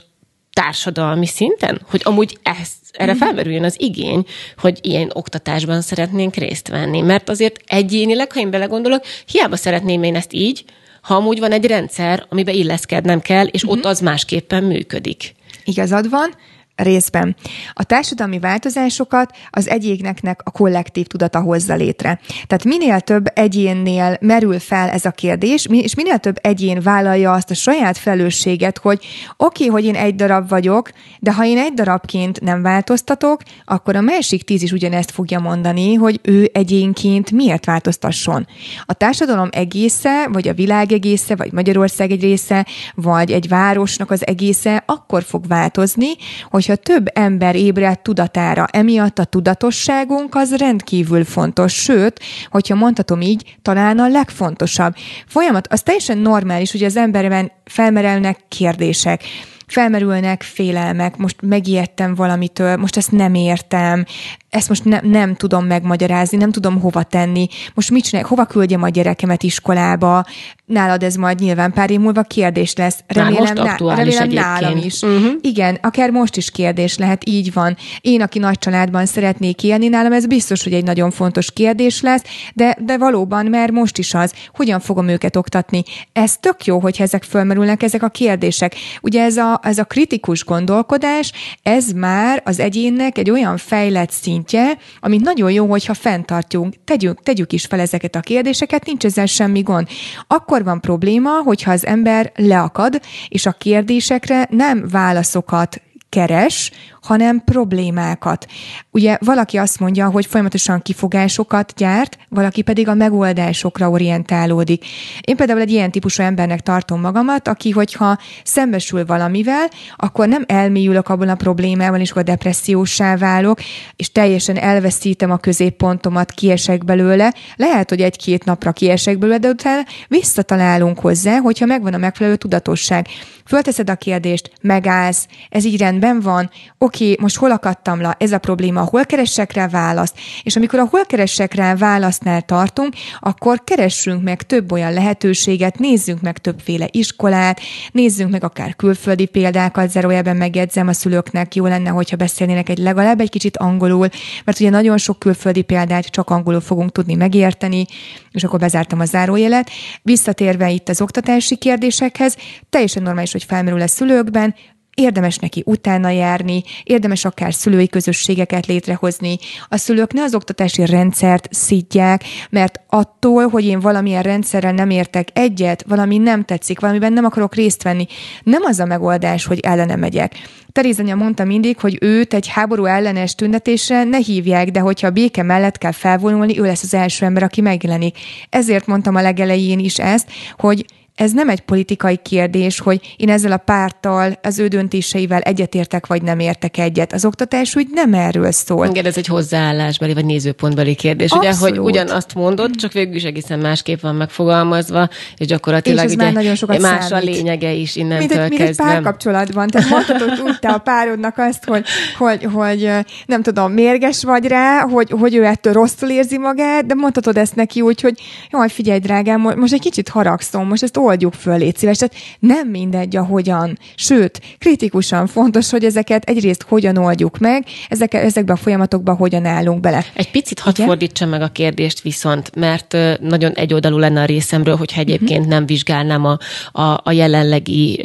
társadalmi szinten? Hogy amúgy ezt erre mhm. felmerüljön az igény, hogy ilyen oktatásban szeretnénk részt venni. Mert azért egyénileg, ha én belegondolok, hiába szeretném én ezt így, ha amúgy van egy rendszer, amiben illeszkednem kell, és uh-huh. ott az másképpen működik. Igazad van, részben. A társadalmi változásokat az egyéneknek a kollektív tudata hozza létre. Tehát minél több egyénnél merül fel ez a kérdés, és minél több egyén vállalja azt a saját felelősséget, hogy oké, okay, hogy én egy darab vagyok, de ha én egy darabként nem változtatok, akkor a másik tíz is ugyanezt fogja mondani, hogy ő egyénként miért változtasson. A társadalom egésze, vagy a világ egésze, vagy Magyarország egy része, vagy egy városnak az egésze akkor fog változni, hogy hogyha több ember ébred tudatára, emiatt a tudatosságunk az rendkívül fontos, sőt, hogyha mondhatom így, talán a legfontosabb. Folyamat, az teljesen normális, hogy az emberben felmerelnek kérdések felmerülnek félelmek, most megijedtem valamitől, most ezt nem értem, ezt most ne, nem tudom megmagyarázni, nem tudom hova tenni, most mit csinálják, hova küldjem a gyerekemet iskolába, nálad ez majd nyilván pár év múlva kérdés lesz. Remélem, Már most ná, remélem nálam is. Uh-huh. Igen, akár most is kérdés lehet, így van. Én, aki nagy családban szeretnék élni, nálam ez biztos, hogy egy nagyon fontos kérdés lesz, de, de valóban, mert most is az, hogyan fogom őket oktatni. Ez tök jó, hogy ezek fölmerülnek, ezek a kérdések. Ugye ez a, ez a kritikus gondolkodás, ez már az egyénnek egy olyan fejlett szín szintje, amit nagyon jó, hogyha fenntartjuk, tegyük, tegyük is fel ezeket a kérdéseket, nincs ezzel semmi gond. Akkor van probléma, hogyha az ember leakad, és a kérdésekre nem válaszokat keres, hanem problémákat. Ugye valaki azt mondja, hogy folyamatosan kifogásokat gyárt, valaki pedig a megoldásokra orientálódik. Én például egy ilyen típusú embernek tartom magamat, aki, hogyha szembesül valamivel, akkor nem elmélyülök abban a problémával, és akkor depressziósá válok, és teljesen elveszítem a középpontomat, kiesek belőle. Lehet, hogy egy-két napra kiesek belőle, de utána visszatalálunk hozzá, hogyha megvan a megfelelő tudatosság. Fölteszed a kérdést, megállsz, ez így rendben van, oké, most hol akadtam le, ez a probléma, hol keressek rá választ, és amikor a hol keressek rá válasznál tartunk, akkor keressünk meg több olyan lehetőséget, nézzünk meg többféle iskolát, nézzünk meg akár külföldi példákat, zárójelben megjegyzem a szülőknek, jó lenne, hogyha beszélnének egy legalább egy kicsit angolul, mert ugye nagyon sok külföldi példát csak angolul fogunk tudni megérteni, és akkor bezártam a zárójelet. Visszatérve itt az oktatási kérdésekhez, teljesen normális, felmerül a szülőkben, érdemes neki utána járni, érdemes akár szülői közösségeket létrehozni. A szülők ne az oktatási rendszert szidják, mert attól, hogy én valamilyen rendszerrel nem értek egyet, valami nem tetszik, valamiben nem akarok részt venni, nem az a megoldás, hogy ellene megyek. Terézanya mondta mindig, hogy őt egy háború ellenes tüntetésre ne hívják, de hogyha a béke mellett kell felvonulni, ő lesz az első ember, aki megjelenik. Ezért mondtam a legelején is ezt, hogy ez nem egy politikai kérdés, hogy én ezzel a párttal, az ő döntéseivel egyetértek, vagy nem értek egyet. Az oktatás úgy nem erről szól. Igen, ez egy hozzáállásbeli, vagy nézőpontbeli kérdés. Abszolút. Ugye, hogy ugyanazt mondod, csak végül is egészen másképp van megfogalmazva, és gyakorlatilag és ugye nagyon sokat más számít. a lényege is innentől mint egy, kezdve. Mint egy párkapcsolatban. Tehát mondhatod úgy te a párodnak azt, hogy, hogy, hogy nem tudom, mérges vagy rá, hogy, hogy ő ettől rosszul érzi magát, de mondhatod ezt neki úgy, hogy jaj, figyelj, drágám, most egy kicsit haragszom, most ezt oldjuk föl, légy szíves. Tehát nem mindegy, ahogyan. Sőt, kritikusan fontos, hogy ezeket egyrészt hogyan oldjuk meg, ezek, ezekben a folyamatokban hogyan állunk bele. Egy picit hadd fordítsam meg a kérdést viszont, mert nagyon egyoldalú lenne a részemről, hogyha egyébként uh-huh. nem vizsgálnám a, a, a jelenlegi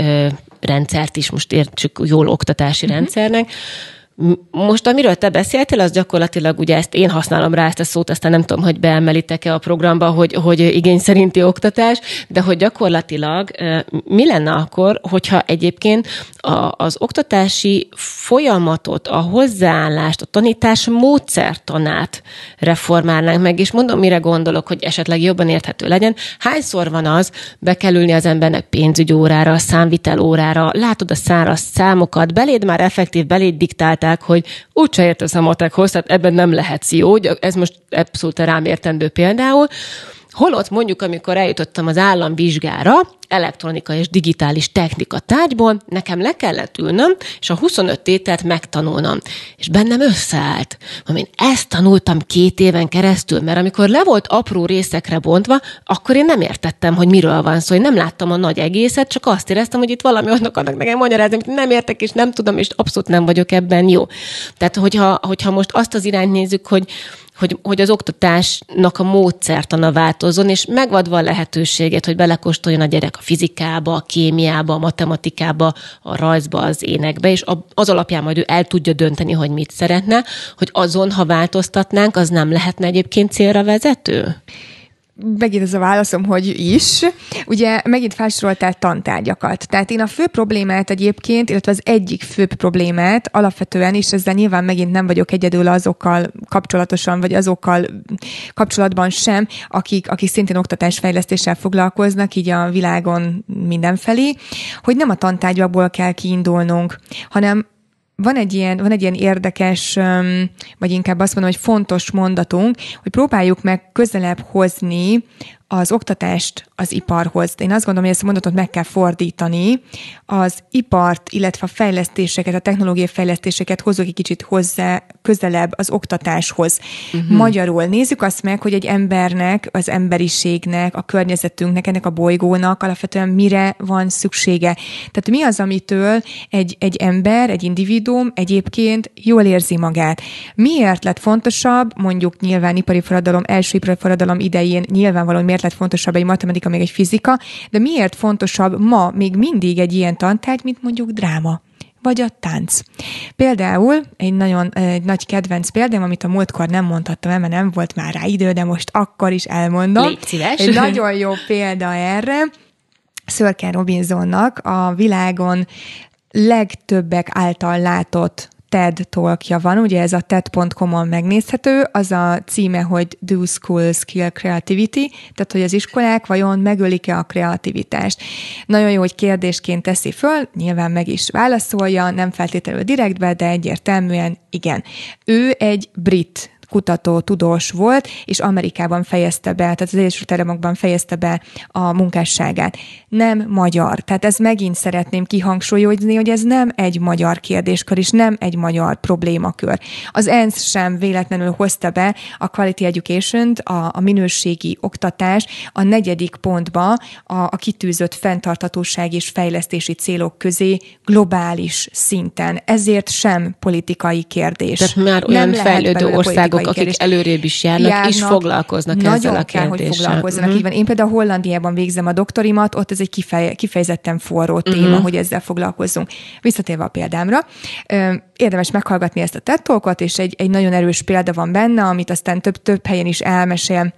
rendszert is, most értsük jól oktatási uh-huh. rendszernek, most, amiről te beszéltél, az gyakorlatilag ugye ezt én használom rá ezt a szót, aztán nem tudom, hogy beemelitek-e a programba, hogy, hogy igény szerinti oktatás, de hogy gyakorlatilag mi lenne akkor, hogyha egyébként a, az oktatási folyamatot, a hozzáállást, a tanítás módszertanát reformálnánk meg, és mondom, mire gondolok, hogy esetleg jobban érthető legyen. Hányszor van az, be kell ülni az embernek pénzügy órára, számvitel órára, látod a száraz számokat, beléd már effektív, beléd diktált találták, hogy úgyse értesz a matekhoz, tehát ebben nem lehetsz jó. Ez most abszolút rám értendő például. Holott mondjuk, amikor eljutottam az államvizsgára, elektronika és digitális technika tárgyból, nekem le kellett ülnöm, és a 25 tételt megtanulnom. És bennem összeállt. Én ezt tanultam két éven keresztül, mert amikor le volt apró részekre bontva, akkor én nem értettem, hogy miről van szó. Én nem láttam a nagy egészet, csak azt éreztem, hogy itt valami ott akarnak nekem magyarázni, amit nem értek, és nem tudom, és abszolút nem vagyok ebben jó. Tehát, hogyha, hogyha most azt az irányt nézzük, hogy hogy, hogy az oktatásnak a módszertana változzon, és megvadva a lehetőséget, hogy belekóstoljon a gyerek a fizikába, a kémiába, a matematikába, a rajzba, az énekbe, és az alapján majd ő el tudja dönteni, hogy mit szeretne, hogy azon, ha változtatnánk, az nem lehetne egyébként célra vezető? Megint ez a válaszom, hogy is. Ugye megint felsoroltál tantárgyakat. Tehát én a fő problémát egyébként, illetve az egyik fő problémát alapvetően, és ezzel nyilván megint nem vagyok egyedül azokkal kapcsolatosan, vagy azokkal kapcsolatban sem, akik, akik szintén oktatásfejlesztéssel foglalkoznak, így a világon mindenfelé, hogy nem a tantárgyakból kell kiindulnunk, hanem van egy ilyen, van egy ilyen érdekes, vagy inkább azt mondom, hogy fontos mondatunk, hogy próbáljuk meg közelebb hozni az oktatást az iparhoz. Én azt gondolom, hogy ezt a mondatot meg kell fordítani. Az ipart, illetve a fejlesztéseket, a technológiai fejlesztéseket hozzuk egy kicsit hozzá közelebb az oktatáshoz. Uh-huh. Magyarul nézzük azt meg, hogy egy embernek, az emberiségnek, a környezetünknek, ennek a bolygónak alapvetően mire van szüksége. Tehát mi az, amitől egy, egy ember, egy individuum egyébként jól érzi magát. Miért lett fontosabb, mondjuk nyilván ipari forradalom, első ipari forradalom idején nyilvánvalóan miért lett fontosabb egy matematika, még egy fizika, de miért fontosabb ma még mindig egy ilyen tantárgy, mint mondjuk dráma? vagy a tánc. Például egy nagyon egy nagy kedvenc példám, amit a múltkor nem mondhattam mert nem volt már rá idő, de most akkor is elmondom. Légy szíves. Egy nagyon jó példa erre. Sir Ken Robinsonnak a világon legtöbbek által látott TED talkja van, ugye ez a TED.com-on megnézhető, az a címe, hogy Do Schools Kill Creativity, tehát hogy az iskolák vajon megölik-e a kreativitást. Nagyon jó, hogy kérdésként teszi föl, nyilván meg is válaszolja, nem feltétlenül direktbe, de egyértelműen igen. Ő egy brit kutató, tudós volt, és Amerikában fejezte be, tehát az Egyesült Államokban fejezte be a munkásságát. Nem magyar. Tehát ez megint szeretném kihangsúlyozni, hogy ez nem egy magyar kérdéskör, és nem egy magyar problémakör. Az ENSZ sem véletlenül hozta be a Quality Education-t, a, a minőségi oktatás a negyedik pontba a, a kitűzött fenntartatóság és fejlesztési célok közé globális szinten. Ezért sem politikai kérdés. Tehát már olyan nem fejlődő országok, akik kérdés. előrébb is járnak, járnak is foglalkoznak nagyon ezzel a kérdéssel. Kell, hogy foglalkozzanak. Uh-huh. Így van. Én például Hollandiában végzem a doktorimat, ott ez egy kifej, kifejezetten forró téma, uh-huh. hogy ezzel foglalkozzunk. Visszatérve a példámra, érdemes meghallgatni ezt a tettolkot, és egy, egy nagyon erős példa van benne, amit aztán több, több helyen is elmesél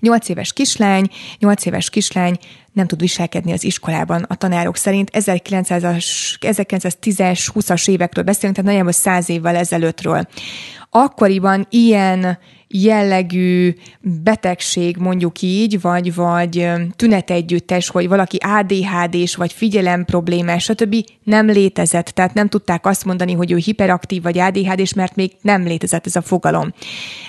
Nyolc éves kislány, nyolc éves kislány nem tud viselkedni az iskolában a tanárok szerint. 1900-as, 1910-es, 20-as évekről beszélünk, tehát nagyjából száz évvel ezelőttről. Akkoriban ilyen jellegű betegség, mondjuk így, vagy, vagy tünetegyüttes, hogy valaki ADHD-s, vagy figyelem problémás, stb. nem létezett. Tehát nem tudták azt mondani, hogy ő hiperaktív vagy ADHD-s, mert még nem létezett ez a fogalom.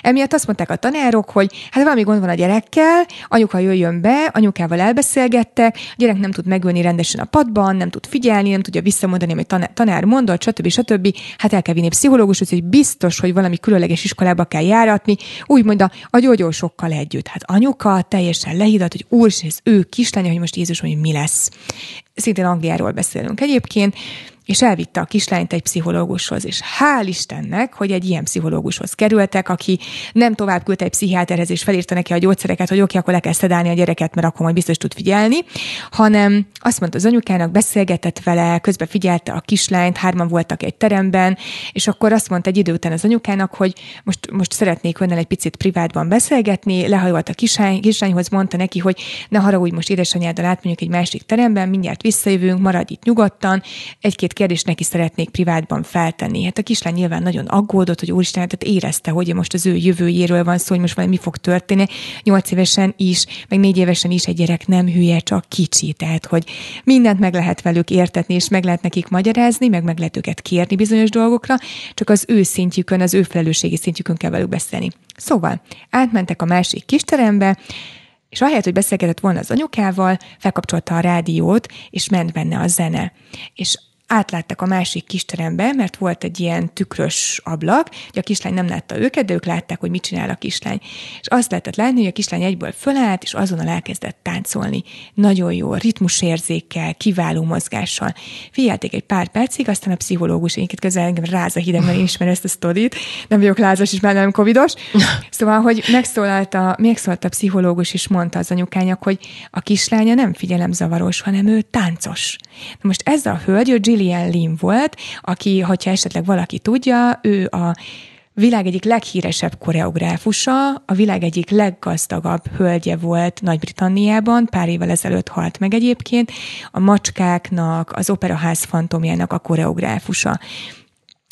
Emiatt azt mondták a tanárok, hogy hát valami gond van a gyerekkel, anyuka jöjjön be, anyukával elbeszélgettek, a gyerek nem tud megölni rendesen a padban, nem tud figyelni, nem tudja visszamondani, amit tanár mondott, stb. stb. Hát el kell vinni pszichológushoz, hogy biztos, hogy valami különleges iskolába kell járatni, úgymond a, a gyógyósokkal együtt. Hát anyuka teljesen lehídat, hogy úr, ez ő kislánya, hogy most Jézus, hogy mi lesz. Szintén Angliáról beszélünk egyébként, és elvitte a kislányt egy pszichológushoz, és hál' Istennek, hogy egy ilyen pszichológushoz kerültek, aki nem tovább küldte egy pszichiáterhez, és felírta neki a gyógyszereket, hogy oké, akkor le kell szedálni a gyereket, mert akkor majd biztos tud figyelni, hanem azt mondta az anyukának, beszélgetett vele, közben figyelte a kislányt, hárman voltak egy teremben, és akkor azt mondta egy idő után az anyukának, hogy most, most szeretnék önnel egy picit privátban beszélgetni, lehajolt a kislány, kislányhoz, mondta neki, hogy ne haragudj, most édesanyáddal átmegyünk egy másik teremben, mindjárt visszajövünk, maradj itt nyugodtan, egy-két kérdést neki szeretnék privátban feltenni. Hát a kislány nyilván nagyon aggódott, hogy úristen, tehát érezte, hogy most az ő jövőjéről van szó, hogy most valami mi fog történni. Nyolc évesen is, meg négy évesen is egy gyerek nem hülye, csak kicsi. Tehát, hogy mindent meg lehet velük értetni, és meg lehet nekik magyarázni, meg meg lehet őket kérni bizonyos dolgokra, csak az ő szintjükön, az ő felelősségi szintjükön kell velük beszélni. Szóval átmentek a másik kisterembe, és ahelyett, hogy beszélgetett volna az anyukával, felkapcsolta a rádiót, és ment benne a zene. És átláttak a másik kisterembe, mert volt egy ilyen tükrös ablak, hogy a kislány nem látta őket, de ők látták, hogy mit csinál a kislány. És azt lehetett látni, hogy a kislány egyből fölállt, és azonnal elkezdett táncolni. Nagyon jó, ritmusérzékkel, kiváló mozgással. Figyelték egy pár percig, aztán a pszichológus, én közel engem ráz a hideg, mert én ismerem ezt a sztorit, nem vagyok lázas is, már nem covidos. Szóval, hogy megszólalt a, megszólalt a pszichológus, és mondta az anyukányok, hogy a kislánya nem figyelemzavaros, hanem ő táncos. Na most ez a hölgy, ő Jill Lilian Lim volt, aki, hogyha esetleg valaki tudja, ő a világ egyik leghíresebb koreográfusa, a világ egyik leggazdagabb hölgye volt Nagy-Britanniában, pár évvel ezelőtt halt meg egyébként, a macskáknak, az operaház fantomjának a koreográfusa.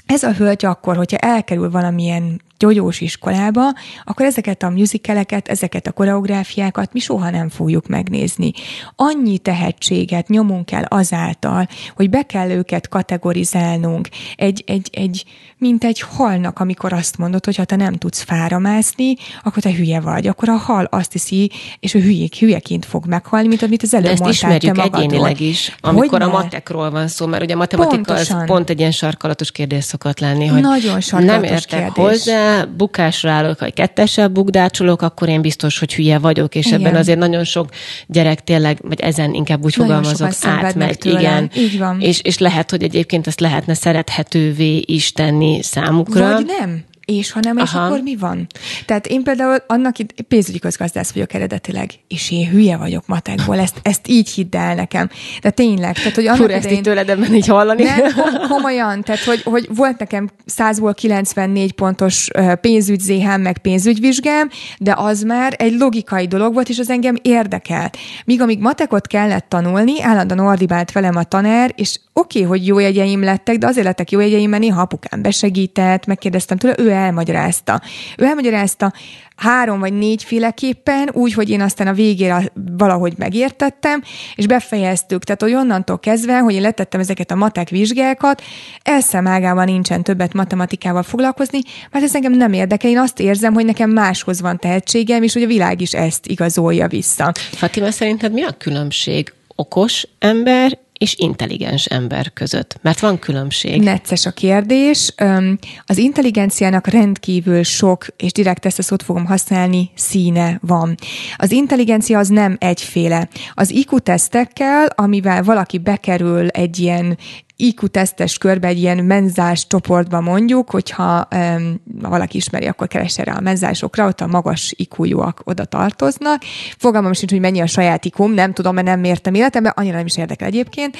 Ez a hölgy akkor, hogyha elkerül valamilyen gyógyós iskolába, akkor ezeket a musicaleket, ezeket a koreográfiákat mi soha nem fogjuk megnézni. Annyi tehetséget nyomunk el azáltal, hogy be kell őket kategorizálnunk, egy, egy, egy, mint egy halnak, amikor azt mondod, hogy ha te nem tudsz fára mászni, akkor te hülye vagy. Akkor a hal azt hiszi, és ő hülyék, hülyeként fog meghalni, mint amit az előbb De ezt ismerjük te egyénileg is, amikor Hogyne? a matekról van szó, mert ugye a matematika Pontosan. az pont egy ilyen sarkalatos kérdés szokott lenni, hogy Nagyon nem értek kérdés. hozzá, bukásra állok, vagy kettessel bukdácsolok, akkor én biztos, hogy hülye vagyok, és Igen. ebben azért nagyon sok gyerek tényleg, vagy ezen inkább úgy nagyon fogalmazok, átmegy. Igen. Így van. És, és lehet, hogy egyébként ezt lehetne szerethetővé is tenni számukra. Vagy nem és ha nem, és Aha. akkor mi van? Tehát én például annak pénzügyi közgazdász vagyok eredetileg, és én hülye vagyok matekból, ezt, ezt így hidd el nekem. De tényleg, tehát hogy annak Fura, ezt így tőled ebben így hallani. Nem, komolyan, tehát hogy, hogy volt nekem 100-ból 94 pontos pénzügy ZH, meg pénzügyvizsgám, de az már egy logikai dolog volt, és az engem érdekelt. Míg amíg matekot kellett tanulni, állandóan ordibált velem a tanár, és oké, okay, hogy jó jegyeim lettek, de azért lettek jó jegyeim, mert néha apukám besegített, megkérdeztem tőle, ő elmagyarázta. Ő elmagyarázta három vagy négy féleképpen, úgy, hogy én aztán a végére valahogy megértettem, és befejeztük. Tehát, hogy onnantól kezdve, hogy én letettem ezeket a matek vizsgákat, elszemágában nincsen többet matematikával foglalkozni, mert ez engem nem érdekel. Én azt érzem, hogy nekem máshoz van tehetségem, és hogy a világ is ezt igazolja vissza. Fatima, szerinted mi a különbség okos ember és intelligens ember között? Mert van különbség. Necces a kérdés. Az intelligenciának rendkívül sok, és direkt ezt a szót fogom használni, színe van. Az intelligencia az nem egyféle. Az IQ-tesztekkel, amivel valaki bekerül egy ilyen IQ-tesztes körbe egy ilyen menzás csoportba mondjuk, hogyha um, valaki ismeri, akkor keresse rá a menzásokra, ott a magas IQ-júak oda tartoznak. Fogalmam sincs, hogy mennyi a saját iq nem tudom, mert nem mértem életemben, annyira nem is érdekel egyébként,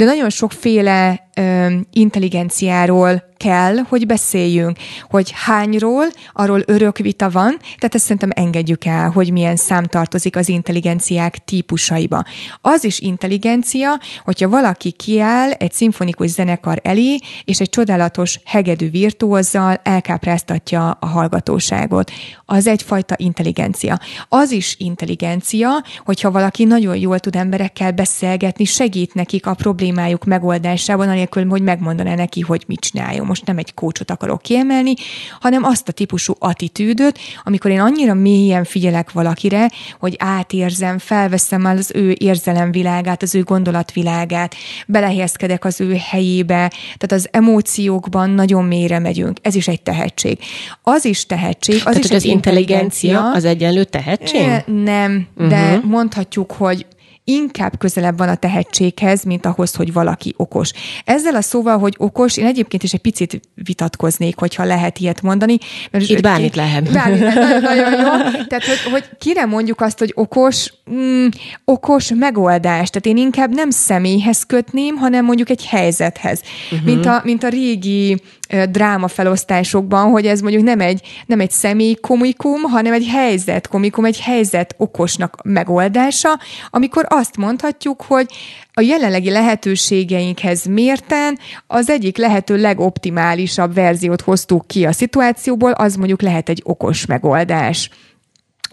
de nagyon sokféle ö, intelligenciáról kell, hogy beszéljünk, hogy hányról, arról örök vita van, tehát ezt szerintem engedjük el, hogy milyen szám tartozik az intelligenciák típusaiba. Az is intelligencia, hogyha valaki kiáll egy szimfonikus zenekar elé, és egy csodálatos hegedű virtuózzal elkápráztatja a hallgatóságot. Az egyfajta intelligencia. Az is intelligencia, hogyha valaki nagyon jól tud emberekkel beszélgetni, segít nekik a problémájuk megoldásában, anélkül, hogy megmondaná neki, hogy mit csináljon most nem egy kócsot akarok kiemelni, hanem azt a típusú attitűdöt, amikor én annyira mélyen figyelek valakire, hogy átérzem, felveszem el az ő érzelemvilágát, az ő gondolatvilágát, belehelyezkedek az ő helyébe, tehát az emóciókban nagyon mélyre megyünk. Ez is egy tehetség. Az is tehetség, az tehát, is hogy az intelligencia, intelligencia az egyenlő tehetség? Nem, de uh-huh. mondhatjuk, hogy inkább közelebb van a tehetséghez, mint ahhoz, hogy valaki okos. Ezzel a szóval, hogy okos, én egyébként is egy picit vitatkoznék, hogyha lehet ilyet mondani. Mert Itt bármit lehet. Bármit lehet, nagyon, nagyon jó. *laughs* Tehát, hogy, hogy kire mondjuk azt, hogy okos, mm, okos megoldás. Tehát én inkább nem személyhez kötném, hanem mondjuk egy helyzethez. Uh-huh. Mint, a, mint a régi drámafelosztásokban, hogy ez mondjuk nem egy, nem egy személy komikum, hanem egy helyzet komikum, egy helyzet okosnak megoldása, amikor azt mondhatjuk, hogy a jelenlegi lehetőségeinkhez mérten az egyik lehető legoptimálisabb verziót hoztuk ki a szituációból, az mondjuk lehet egy okos megoldás.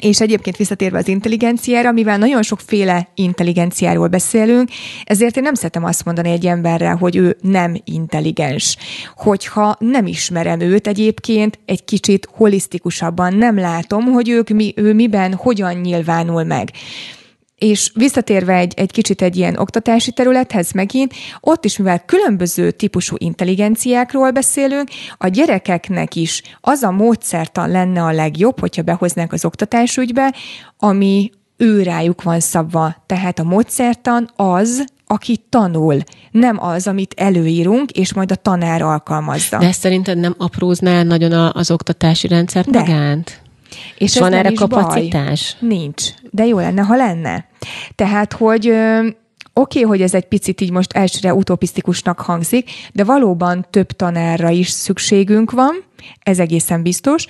És egyébként visszatérve az intelligenciára, mivel nagyon sokféle intelligenciáról beszélünk, ezért én nem szeretem azt mondani egy emberre, hogy ő nem intelligens. Hogyha nem ismerem őt egyébként, egy kicsit holisztikusabban nem látom, hogy ők mi, ő miben, hogyan nyilvánul meg. És visszatérve egy, egy kicsit egy ilyen oktatási területhez megint, ott is, mivel különböző típusú intelligenciákról beszélünk, a gyerekeknek is az a módszertan lenne a legjobb, hogyha behoznánk az oktatásügybe, ami ő rájuk van szabva. Tehát a módszertan az, aki tanul, nem az, amit előírunk, és majd a tanár alkalmazza. De ezt szerinted nem aprózná nagyon az oktatási rendszert De. magánt? És van erre kapacitás? Baj. Nincs, de jó lenne, ha lenne. Tehát, hogy oké, okay, hogy ez egy picit így most elsőre utopisztikusnak hangzik, de valóban több tanárra is szükségünk van, ez egészen biztos.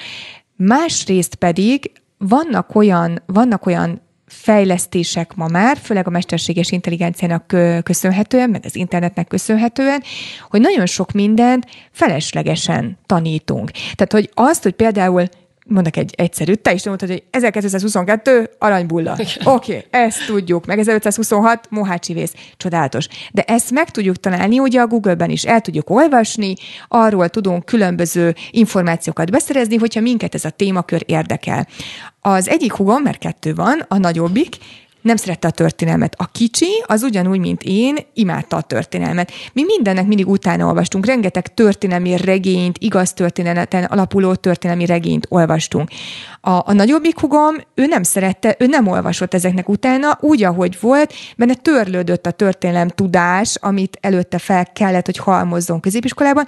Másrészt pedig vannak olyan, vannak olyan fejlesztések ma már, főleg a mesterséges intelligenciának köszönhetően, meg az internetnek köszönhetően, hogy nagyon sok mindent feleslegesen tanítunk. Tehát, hogy azt, hogy például mondok egy egyszerű, te is mondtad, hogy 1222 aranybulla. Oké, okay, ezt tudjuk, meg 1526 mohácsi vész. Csodálatos. De ezt meg tudjuk találni ugye a Google-ben is, el tudjuk olvasni, arról tudunk különböző információkat beszerezni, hogyha minket ez a témakör érdekel. Az egyik hugom, mert kettő van, a nagyobbik, nem szerette a történelmet. A kicsi, az ugyanúgy, mint én, imádta a történelmet. Mi mindennek mindig utána olvastunk. Rengeteg történelmi regényt, igaz történeten alapuló történelmi regényt olvastunk. A, a nagyobbik hugom, ő nem szerette, ő nem olvasott ezeknek utána, úgy, ahogy volt, benne törlődött a történelem tudás, amit előtte fel kellett, hogy halmozzon középiskolában,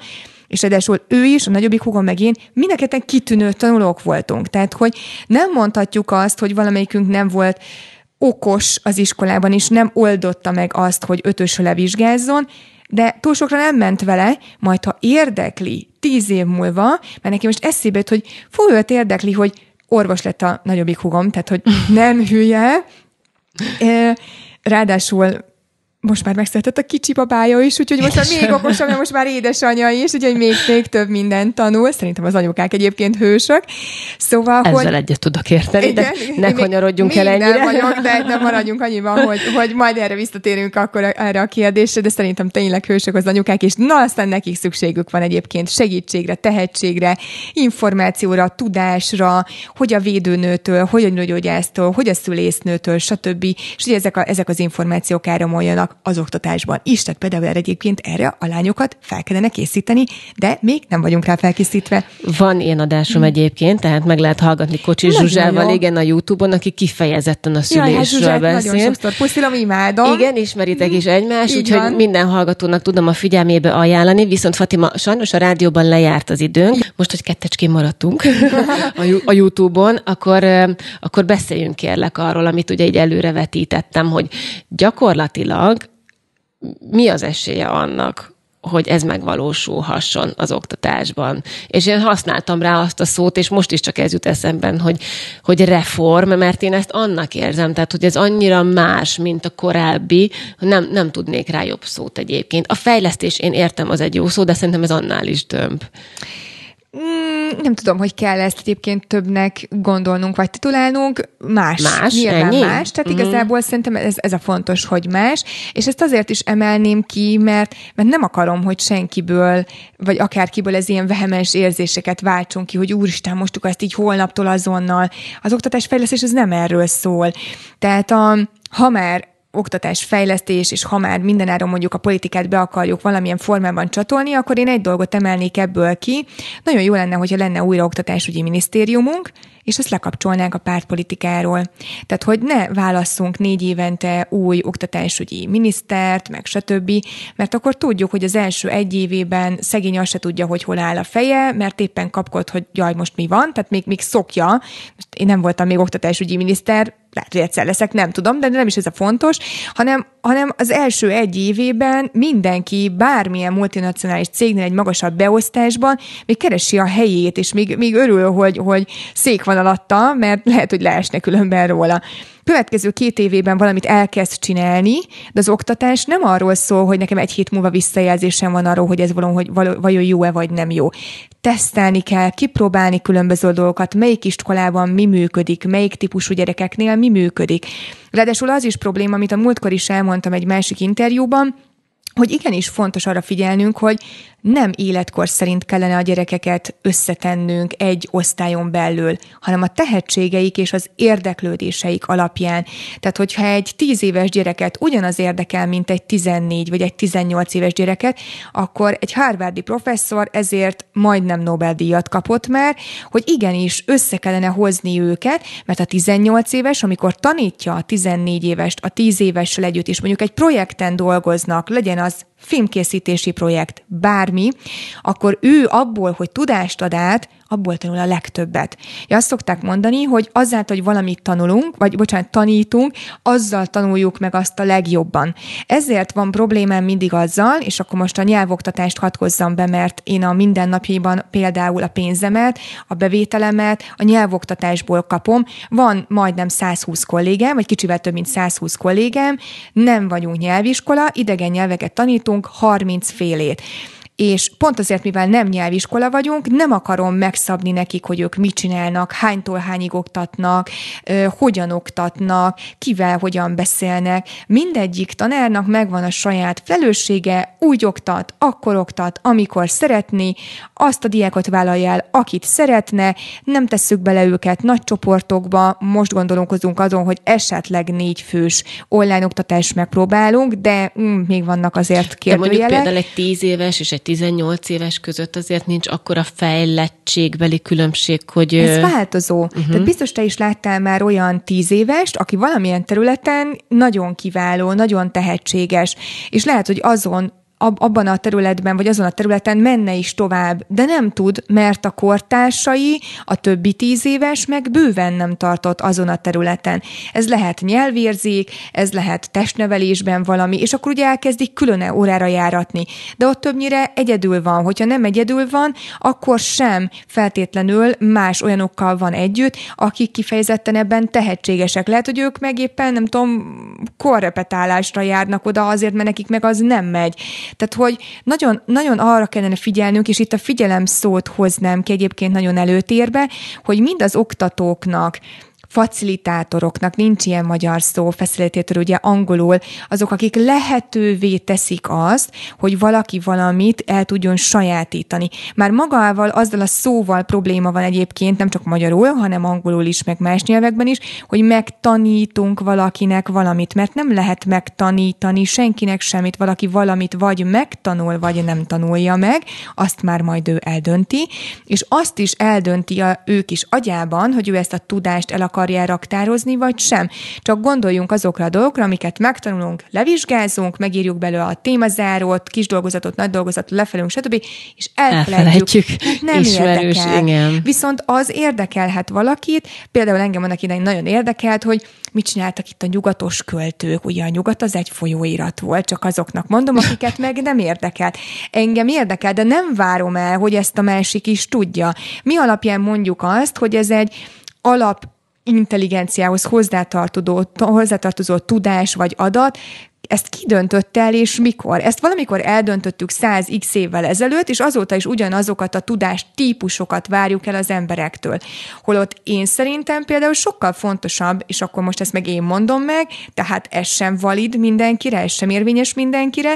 és ráadásul ő is, a nagyobbik hugom meg én, mindenketten kitűnő tanulók voltunk. Tehát, hogy nem mondhatjuk azt, hogy valamelyikünk nem volt okos az iskolában is, nem oldotta meg azt, hogy ötösöle vizsgázzon, de túl sokra nem ment vele, majd ha érdekli tíz év múlva, mert neki most eszébe jut, hogy fú, őt érdekli, hogy orvos lett a nagyobbik hugom, tehát hogy nem hülye, ráadásul most már megszületett a kicsi babája is, úgyhogy most már még okosabb, mert most már édesanyja is, úgyhogy még, még több mindent tanul. Szerintem az anyukák egyébként hősök. Szóval, Ezzel hogy... egyet tudok érteni, igen, de ne kanyarodjunk el ennyire. Nem vagyok, de nem maradjunk annyiban, *laughs* hogy, hogy majd erre visszatérünk akkor erre a kérdésre, de szerintem tényleg hősök az anyukák, és na aztán nekik szükségük van egyébként segítségre, tehetségre, információra, tudásra, hogy a védőnőtől, hogy a nőgyógyásztól, hogy a szülésznőtől, stb. És ugye ezek, a, ezek az információk áramoljanak vannak az oktatásban is, tehát például egyébként erre a lányokat fel kellene készíteni, de még nem vagyunk rá felkészítve. Van ilyen adásom hmm. egyébként, tehát meg lehet hallgatni Kocsi Nagyon Zsuzsával, jó. igen, a Youtube-on, aki kifejezetten a szülésről Jaj, hát beszél. Nagyon sokszor puszilom, imádom. Igen, ismeritek is egymást, úgyhogy minden hallgatónak tudom a figyelmébe ajánlani, viszont Fatima, sajnos a rádióban lejárt az időnk, most, hogy kettecskén maradtunk *laughs* a Youtube-on, akkor, akkor beszéljünk kérlek arról, amit ugye így előrevetítettem, hogy gyakorlatilag mi az esélye annak, hogy ez megvalósulhasson az oktatásban. És én használtam rá azt a szót, és most is csak ez jut eszemben, hogy, hogy reform, mert én ezt annak érzem, tehát hogy ez annyira más, mint a korábbi, nem, nem tudnék rá jobb szót egyébként. A fejlesztés, én értem, az egy jó szó, de szerintem ez annál is több. Mm, nem tudom, hogy kell ezt egyébként többnek gondolnunk, vagy titulálnunk. Más. Más? Nyilván ennyi? más. Tehát mm-hmm. igazából szerintem ez, ez a fontos, hogy más. És ezt azért is emelném ki, mert, mert nem akarom, hogy senkiből, vagy akárkiből ez ilyen vehemens érzéseket váltson ki, hogy úristen, mostuk ezt így holnaptól azonnal. Az oktatásfejlesztés ez nem erről szól. Tehát a, ha már oktatás, fejlesztés, és ha már mindenáron mondjuk a politikát be akarjuk valamilyen formában csatolni, akkor én egy dolgot emelnék ebből ki. Nagyon jó lenne, hogyha lenne újra oktatásügyi minisztériumunk, és ezt lekapcsolnánk a pártpolitikáról. Tehát, hogy ne válasszunk négy évente új oktatásügyi minisztert, meg stb., mert akkor tudjuk, hogy az első egy évében szegény azt se tudja, hogy hol áll a feje, mert éppen kapkod, hogy jaj, most mi van, tehát még, még szokja. Most én nem voltam még oktatásügyi miniszter, lehet, hogy egyszer leszek, nem tudom, de nem is ez a fontos, hanem, hanem az első egy évében mindenki bármilyen multinacionális cégnél egy magasabb beosztásban még keresi a helyét, és még, még örül, hogy, hogy szék van alatta, mert lehet, hogy leesne különben róla következő két évében valamit elkezd csinálni, de az oktatás nem arról szól, hogy nekem egy hét múlva visszajelzésem van arról, hogy ez valahogy vajon jó-e vagy nem jó. Tesztelni kell, kipróbálni különböző dolgokat, melyik iskolában mi működik, melyik típusú gyerekeknél mi működik. Ráadásul az is probléma, amit a múltkor is elmondtam egy másik interjúban, hogy igenis fontos arra figyelnünk, hogy nem életkor szerint kellene a gyerekeket összetennünk egy osztályon belül, hanem a tehetségeik és az érdeklődéseik alapján. Tehát, hogyha egy tíz éves gyereket ugyanaz érdekel, mint egy 14 vagy egy 18 éves gyereket, akkor egy Harvardi professzor ezért majdnem Nobel-díjat kapott már, hogy igenis össze kellene hozni őket, mert a 18 éves, amikor tanítja a 14 évest a 10 évessel együtt, és mondjuk egy projekten dolgoznak, legyen az filmkészítési projekt, bármi, akkor ő abból, hogy tudást ad át, abból tanul a legtöbbet. Ja, azt szokták mondani, hogy azáltal, hogy valamit tanulunk, vagy bocsánat, tanítunk, azzal tanuljuk meg azt a legjobban. Ezért van problémám mindig azzal, és akkor most a nyelvoktatást hatkozzam be, mert én a mindennapjaiban például a pénzemet, a bevételemet a nyelvoktatásból kapom. Van majdnem 120 kollégám, vagy kicsivel több mint 120 kollégám, nem vagyunk nyelviskola, idegen nyelveket tanítunk 30 félét és pont azért, mivel nem nyelviskola vagyunk, nem akarom megszabni nekik, hogy ők mit csinálnak, hánytól hányig oktatnak, hogyan oktatnak, kivel hogyan beszélnek. Mindegyik tanárnak megvan a saját felelőssége, úgy oktat, akkor oktat, amikor szeretni, azt a diákot vállalja el, akit szeretne, nem tesszük bele őket nagy csoportokba, most gondolkozunk azon, hogy esetleg négy fős online oktatást megpróbálunk, de mm, még vannak azért kérdőjelek. De mondjuk például egy tíz éves és egy 18 éves között azért nincs akkora fejlettségbeli különbség, hogy... Ez változó. Uh-huh. Tehát biztos te is láttál már olyan tíz évest, aki valamilyen területen nagyon kiváló, nagyon tehetséges, és lehet, hogy azon abban a területben, vagy azon a területen menne is tovább, de nem tud, mert a kortársai, a többi tíz éves meg bőven nem tartott azon a területen. Ez lehet nyelvérzék, ez lehet testnevelésben valami, és akkor ugye elkezdik külön órára járatni. De ott többnyire egyedül van. Hogyha nem egyedül van, akkor sem feltétlenül más olyanokkal van együtt, akik kifejezetten ebben tehetségesek. Lehet, hogy ők meg éppen, nem tudom, korrepetálásra járnak oda azért, mert nekik meg az nem megy. Tehát, hogy nagyon, nagyon arra kellene figyelnünk, és itt a figyelem szót hoznám ki egyébként nagyon előtérbe, hogy mind az oktatóknak, facilitátoroknak, nincs ilyen magyar szó, facilitator ugye angolul, azok, akik lehetővé teszik azt, hogy valaki valamit el tudjon sajátítani. Már magával, azzal a szóval probléma van egyébként, nem csak magyarul, hanem angolul is, meg más nyelvekben is, hogy megtanítunk valakinek valamit, mert nem lehet megtanítani senkinek semmit, valaki valamit vagy megtanul, vagy nem tanulja meg, azt már majd ő eldönti, és azt is eldönti a, ők is agyában, hogy ő ezt a tudást el akar akarja raktározni, vagy sem. Csak gondoljunk azokra a dolgokra, amiket megtanulunk, levizsgázunk, megírjuk belőle a témazárót, kis dolgozatot, nagy dolgozatot, lefelünk, stb. És elfelejtjük. Nem Ismerős, érdekel. Igen. Viszont az érdekelhet valakit, például engem annak idején nagyon érdekelt, hogy mit csináltak itt a nyugatos költők. Ugye a nyugat az egy folyóirat volt, csak azoknak mondom, akiket meg nem érdekelt. Engem érdekel, de nem várom el, hogy ezt a másik is tudja. Mi alapján mondjuk azt, hogy ez egy alap intelligenciához hozzátartozó, hozzátartozó tudás vagy adat, ezt ki döntött el, és mikor? Ezt valamikor eldöntöttük 100 x évvel ezelőtt, és azóta is ugyanazokat a tudás típusokat várjuk el az emberektől. Holott én szerintem például sokkal fontosabb, és akkor most ezt meg én mondom meg, tehát ez sem valid mindenkire, ez sem érvényes mindenkire,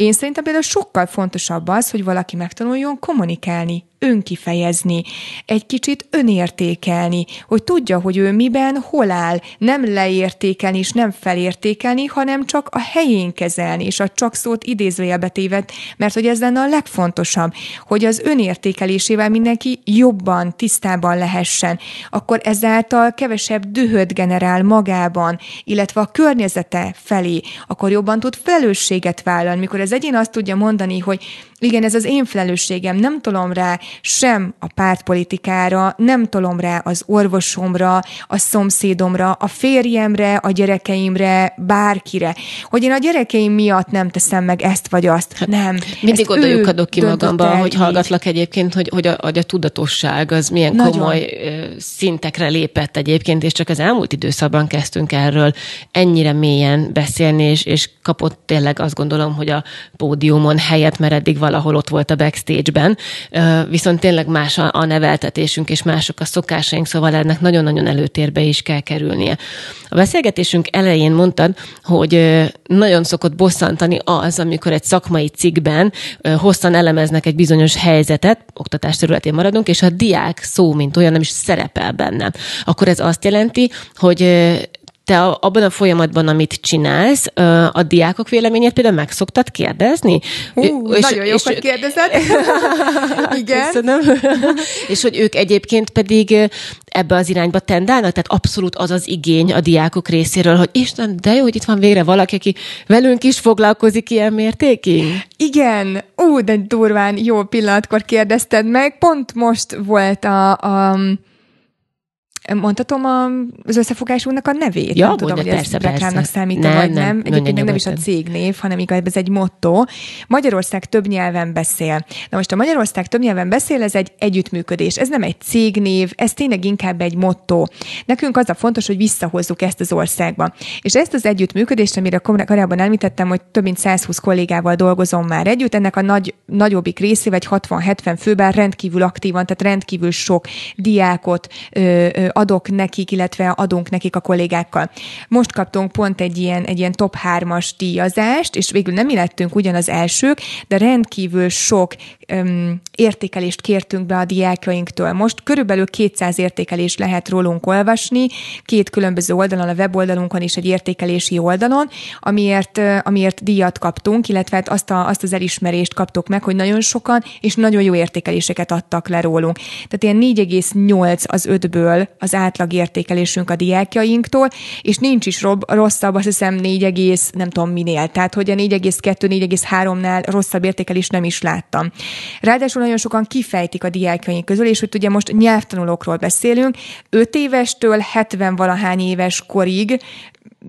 én szerintem például sokkal fontosabb az, hogy valaki megtanuljon kommunikálni, önkifejezni, egy kicsit önértékelni, hogy tudja, hogy ő miben, hol áll, nem leértékelni és nem felértékelni, hanem csak a helyén kezelni, és a csak szót idézőjelbe téved, mert hogy ez lenne a legfontosabb, hogy az önértékelésével mindenki jobban, tisztában lehessen, akkor ezáltal kevesebb dühöt generál magában, illetve a környezete felé, akkor jobban tud felelősséget vállalni, mikor az egyén azt tudja mondani, hogy igen, ez az én felelősségem, nem tolom rá sem a pártpolitikára, nem tolom rá az orvosomra, a szomszédomra, a férjemre, a gyerekeimre, bárkire. Hogy én a gyerekeim miatt nem teszem meg ezt vagy azt. Hát, nem. Mindig oda lyukadok ki magamban, hogy hallgatlak egyébként, hogy, hogy, a, hogy a tudatosság az milyen Nagyon. komoly szintekre lépett egyébként, és csak az elmúlt időszakban kezdtünk erről ennyire mélyen beszélni, és, és kapott tényleg azt gondolom, hogy a pódiumon helyet, mert eddig valahol ott volt a backstage-ben, viszont tényleg más a, neveltetésünk, és mások a szokásaink, szóval ennek nagyon-nagyon előtérbe is kell kerülnie. A beszélgetésünk elején mondtad, hogy nagyon szokott bosszantani az, amikor egy szakmai cikkben hosszan elemeznek egy bizonyos helyzetet, oktatás területén maradunk, és a diák szó, mint olyan nem is szerepel benne. Akkor ez azt jelenti, hogy te abban a folyamatban, amit csinálsz, a diákok véleményét például meg szoktad kérdezni? Hú, és, nagyon jó, hogy kérdezed. *laughs* Igen. Köszönöm. *laughs* és hogy ők egyébként pedig ebbe az irányba tendálnak, tehát abszolút az az igény a diákok részéről, hogy Isten, de jó, hogy itt van végre valaki, aki velünk is foglalkozik ilyen mértékig. Igen, ú, de durván jó pillanatkor kérdezted meg. Pont most volt a, a Mondhatom az összefogásunknak a nevét? Ja, nem tudom, hogy persze, ez reklámnak számít nem, vagy nem. nem. Egyébként nem is a cégnév, hanem igaz, ez egy motto. Magyarország több nyelven beszél. Na most a Magyarország több nyelven beszél, ez egy együttműködés. Ez nem egy cégnév, ez tényleg inkább egy motto. Nekünk az a fontos, hogy visszahozzuk ezt az országba. És ezt az együttműködést, amire korábban említettem, hogy több mint 120 kollégával dolgozom már együtt, ennek a nagy, nagyobbik részével, vagy 60-70 főben rendkívül aktívan, tehát rendkívül sok diákot, ö, ö, adok nekik, illetve adunk nekik a kollégákkal. Most kaptunk pont egy ilyen, egy ilyen top 3-as díjazást, és végül nem mi lettünk ugyanaz elsők, de rendkívül sok um, értékelést kértünk be a diákjainktól. Most körülbelül 200 értékelést lehet rólunk olvasni, két különböző oldalon, a weboldalunkon és egy értékelési oldalon, amiért, amiért díjat kaptunk, illetve hát azt, a, azt az elismerést kaptok meg, hogy nagyon sokan és nagyon jó értékeléseket adtak le rólunk. Tehát ilyen 4,8 az 5-ből az átlag értékelésünk a diákjainktól, és nincs is rob, rosszabb, azt hiszem 4, nem tudom minél. Tehát, hogy a 4,2-4,3-nál rosszabb értékelés nem is láttam. Ráadásul nagyon sokan kifejtik a diákjaink közül, és hogy ugye most nyelvtanulókról beszélünk, 5 évestől 70 valahány éves korig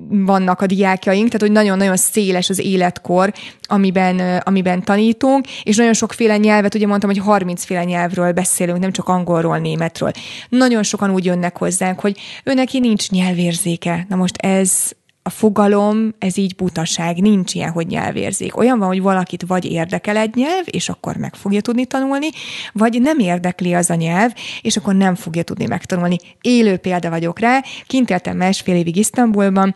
vannak a diákjaink, tehát hogy nagyon-nagyon széles az életkor, amiben, amiben tanítunk, és nagyon sokféle nyelvet, ugye mondtam, hogy 30 féle nyelvről beszélünk, nem csak angolról, németről. Nagyon sokan úgy jönnek hozzánk, hogy ő neki nincs nyelvérzéke. Na most ez, a fogalom, ez így butaság, nincs ilyen, hogy nyelvérzék. Olyan van, hogy valakit vagy érdekel egy nyelv, és akkor meg fogja tudni tanulni, vagy nem érdekli az a nyelv, és akkor nem fogja tudni megtanulni. Élő példa vagyok rá, kint éltem másfél évig Isztambulban,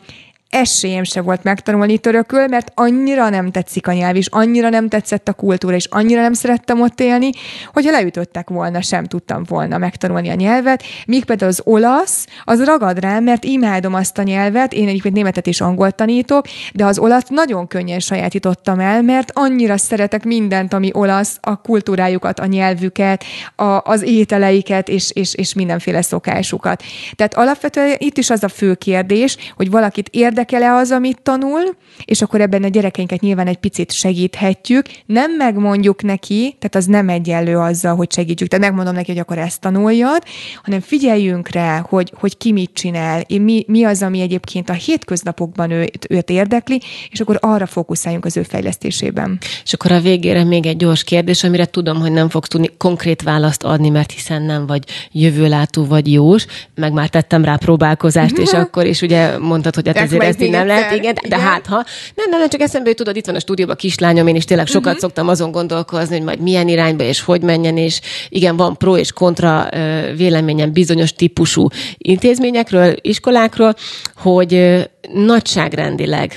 esélyem se volt megtanulni törökül, mert annyira nem tetszik a nyelv, és annyira nem tetszett a kultúra, és annyira nem szerettem ott élni, hogyha leütöttek volna, sem tudtam volna megtanulni a nyelvet. Míg például az olasz, az ragad rám, mert imádom azt a nyelvet, én egyébként németet és angolt tanítok, de az olasz nagyon könnyen sajátítottam el, mert annyira szeretek mindent, ami olasz, a kultúrájukat, a nyelvüket, a, az ételeiket, és, és, és mindenféle szokásukat. Tehát alapvetően itt is az a fő kérdés, hogy valakit érdekel érdekel-e az, amit tanul, és akkor ebben a gyerekeinket nyilván egy picit segíthetjük. Nem megmondjuk neki, tehát az nem egyenlő azzal, hogy segítsük. Tehát megmondom neki, hogy akkor ezt tanuljad, hanem figyeljünk rá, hogy, hogy ki mit csinál, mi, mi az, ami egyébként a hétköznapokban őt, őt érdekli, és akkor arra fókuszáljunk az ő fejlesztésében. És akkor a végére még egy gyors kérdés, amire tudom, hogy nem fogsz tudni konkrét választ adni, mert hiszen nem vagy jövőlátó vagy jós, meg már tettem rá próbálkozást, és *laughs* akkor is ugye mondtad, hogy hát ezért ezt így nem lehet, igen, de, igen. hát ha, nem, nem, nem, csak eszembe hogy tudod, itt van a stúdióban kislányom, én is tényleg sokat uh-huh. szoktam azon gondolkozni, hogy majd milyen irányba és hogy menjen, és igen, van pro és kontra véleményem bizonyos típusú intézményekről, iskolákról, hogy nagyságrendileg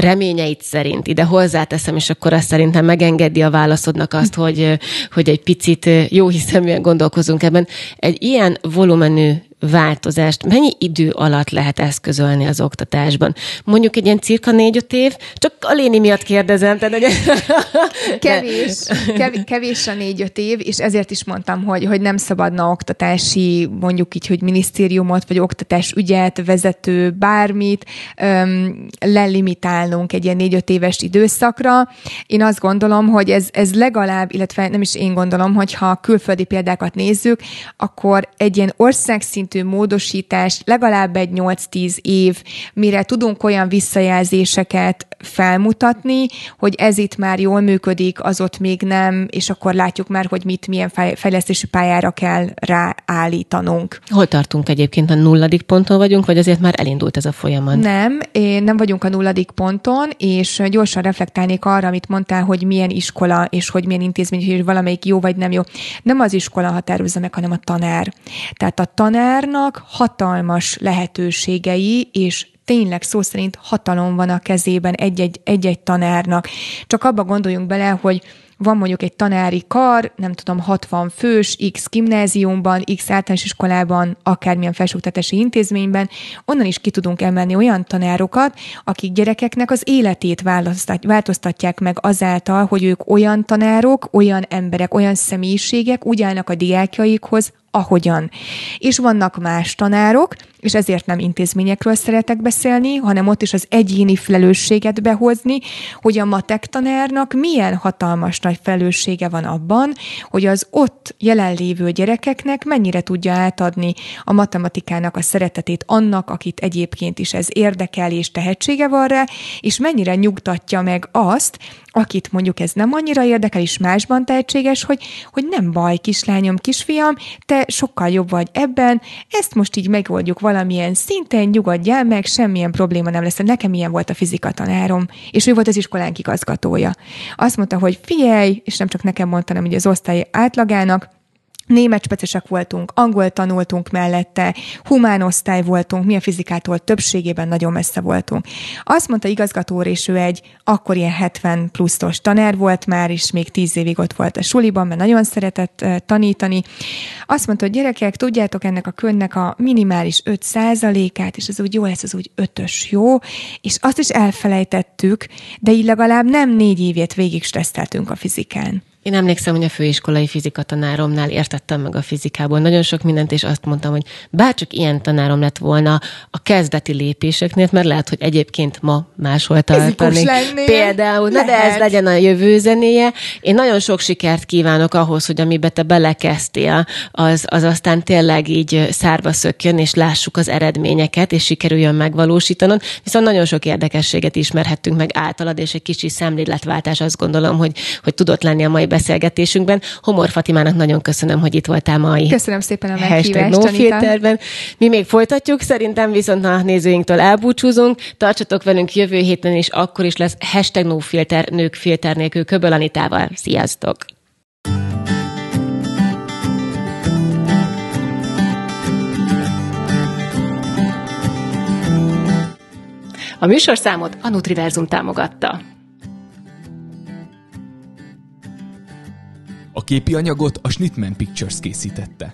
reményeit szerint ide hozzáteszem, és akkor azt szerintem megengedi a válaszodnak azt, hogy, hogy egy picit jó hiszeműen gondolkozunk ebben. Egy ilyen volumenű változást mennyi idő alatt lehet eszközölni az oktatásban? Mondjuk egy ilyen cirka négy-öt év, csak a Léni miatt kérdezem. Tehát, hogy... *laughs* kevés, kevés, kevés a négy-öt év, és ezért is mondtam, hogy, hogy nem szabadna oktatási, mondjuk így, hogy minisztériumot, vagy oktatás ügyet, vezető, bármit öm, lelimitálnunk egy ilyen négy-öt éves időszakra. Én azt gondolom, hogy ez, ez legalább, illetve nem is én gondolom, hogy ha külföldi példákat nézzük, akkor egy ilyen országszint szintű módosítás legalább egy 8-10 év, mire tudunk olyan visszajelzéseket felmutatni, hogy ez itt már jól működik, az ott még nem, és akkor látjuk már, hogy mit, milyen fejlesztési pályára kell ráállítanunk. Hol tartunk egyébként? A nulladik ponton vagyunk, vagy azért már elindult ez a folyamat? Nem, nem vagyunk a nulladik ponton, és gyorsan reflektálnék arra, amit mondtál, hogy milyen iskola, és hogy milyen intézmény, hogy valamelyik jó vagy nem jó. Nem az iskola határozza meg, hanem a tanár. Tehát a tanárnak hatalmas lehetőségei és tényleg szó szerint hatalom van a kezében egy-egy, egy-egy tanárnak. Csak abba gondoljunk bele, hogy van mondjuk egy tanári kar, nem tudom, 60 fős, X gimnáziumban, X általános iskolában, akármilyen felsőoktatási intézményben, onnan is ki tudunk emelni olyan tanárokat, akik gyerekeknek az életét változtatják meg azáltal, hogy ők olyan tanárok, olyan emberek, olyan személyiségek úgy állnak a diákjaikhoz, ahogyan. És vannak más tanárok, és ezért nem intézményekről szeretek beszélni, hanem ott is az egyéni felelősséget behozni, hogy a matek tanárnak milyen hatalmas nagy felelőssége van abban, hogy az ott jelenlévő gyerekeknek mennyire tudja átadni a matematikának a szeretetét annak, akit egyébként is ez érdekel és tehetsége van rá, és mennyire nyugtatja meg azt, akit mondjuk ez nem annyira érdekel, és másban tehetséges, hogy, hogy nem baj, kislányom, kisfiam, te sokkal jobb vagy ebben, ezt most így megoldjuk valamilyen szinten, nyugodjál meg, semmilyen probléma nem lesz. Nekem ilyen volt a fizika tanárom, és ő volt az iskolánk igazgatója. Azt mondta, hogy figyelj, és nem csak nekem mondta, hanem ugye az osztály átlagának, Német speciesek voltunk, angol tanultunk mellette, humán osztály voltunk, mi a fizikától többségében nagyon messze voltunk. Azt mondta igazgató és ő egy akkor ilyen 70 pluszos tanár volt már, és még 10 évig ott volt a suliban, mert nagyon szeretett tanítani. Azt mondta, hogy gyerekek, tudjátok ennek a könnek a minimális 5%-át, és ez úgy jó lesz, az úgy ötös jó, és azt is elfelejtettük, de így legalább nem négy évét végig stresszeltünk a fizikán. Én emlékszem, hogy a főiskolai fizika tanáromnál értettem meg a fizikából nagyon sok mindent, és azt mondtam, hogy bárcsak ilyen tanárom lett volna a kezdeti lépéseknél, mert lehet, hogy egyébként ma máshol tartanék. Például, na de ez legyen a jövő zenéje. Én nagyon sok sikert kívánok ahhoz, hogy amiben te belekezdtél, az, az aztán tényleg így szárba szökjön, és lássuk az eredményeket, és sikerüljön megvalósítanod. Viszont nagyon sok érdekességet ismerhettünk meg általad, és egy kicsi szemléletváltás azt gondolom, hogy, hogy tudott lenni a mai beszélgetésünkben. Homor Fatimának nagyon köszönöm, hogy itt voltál mai. Köszönöm szépen a meghívást, no filterben. Mi még folytatjuk, szerintem viszont a nézőinktől elbúcsúzunk. Tartsatok velünk jövő héten, és akkor is lesz hashtag no filter, nők filter nélkül Köböl Anitával. Sziasztok! A műsorszámot a Nutriverzum támogatta. A képi anyagot a Schnittman Pictures készítette.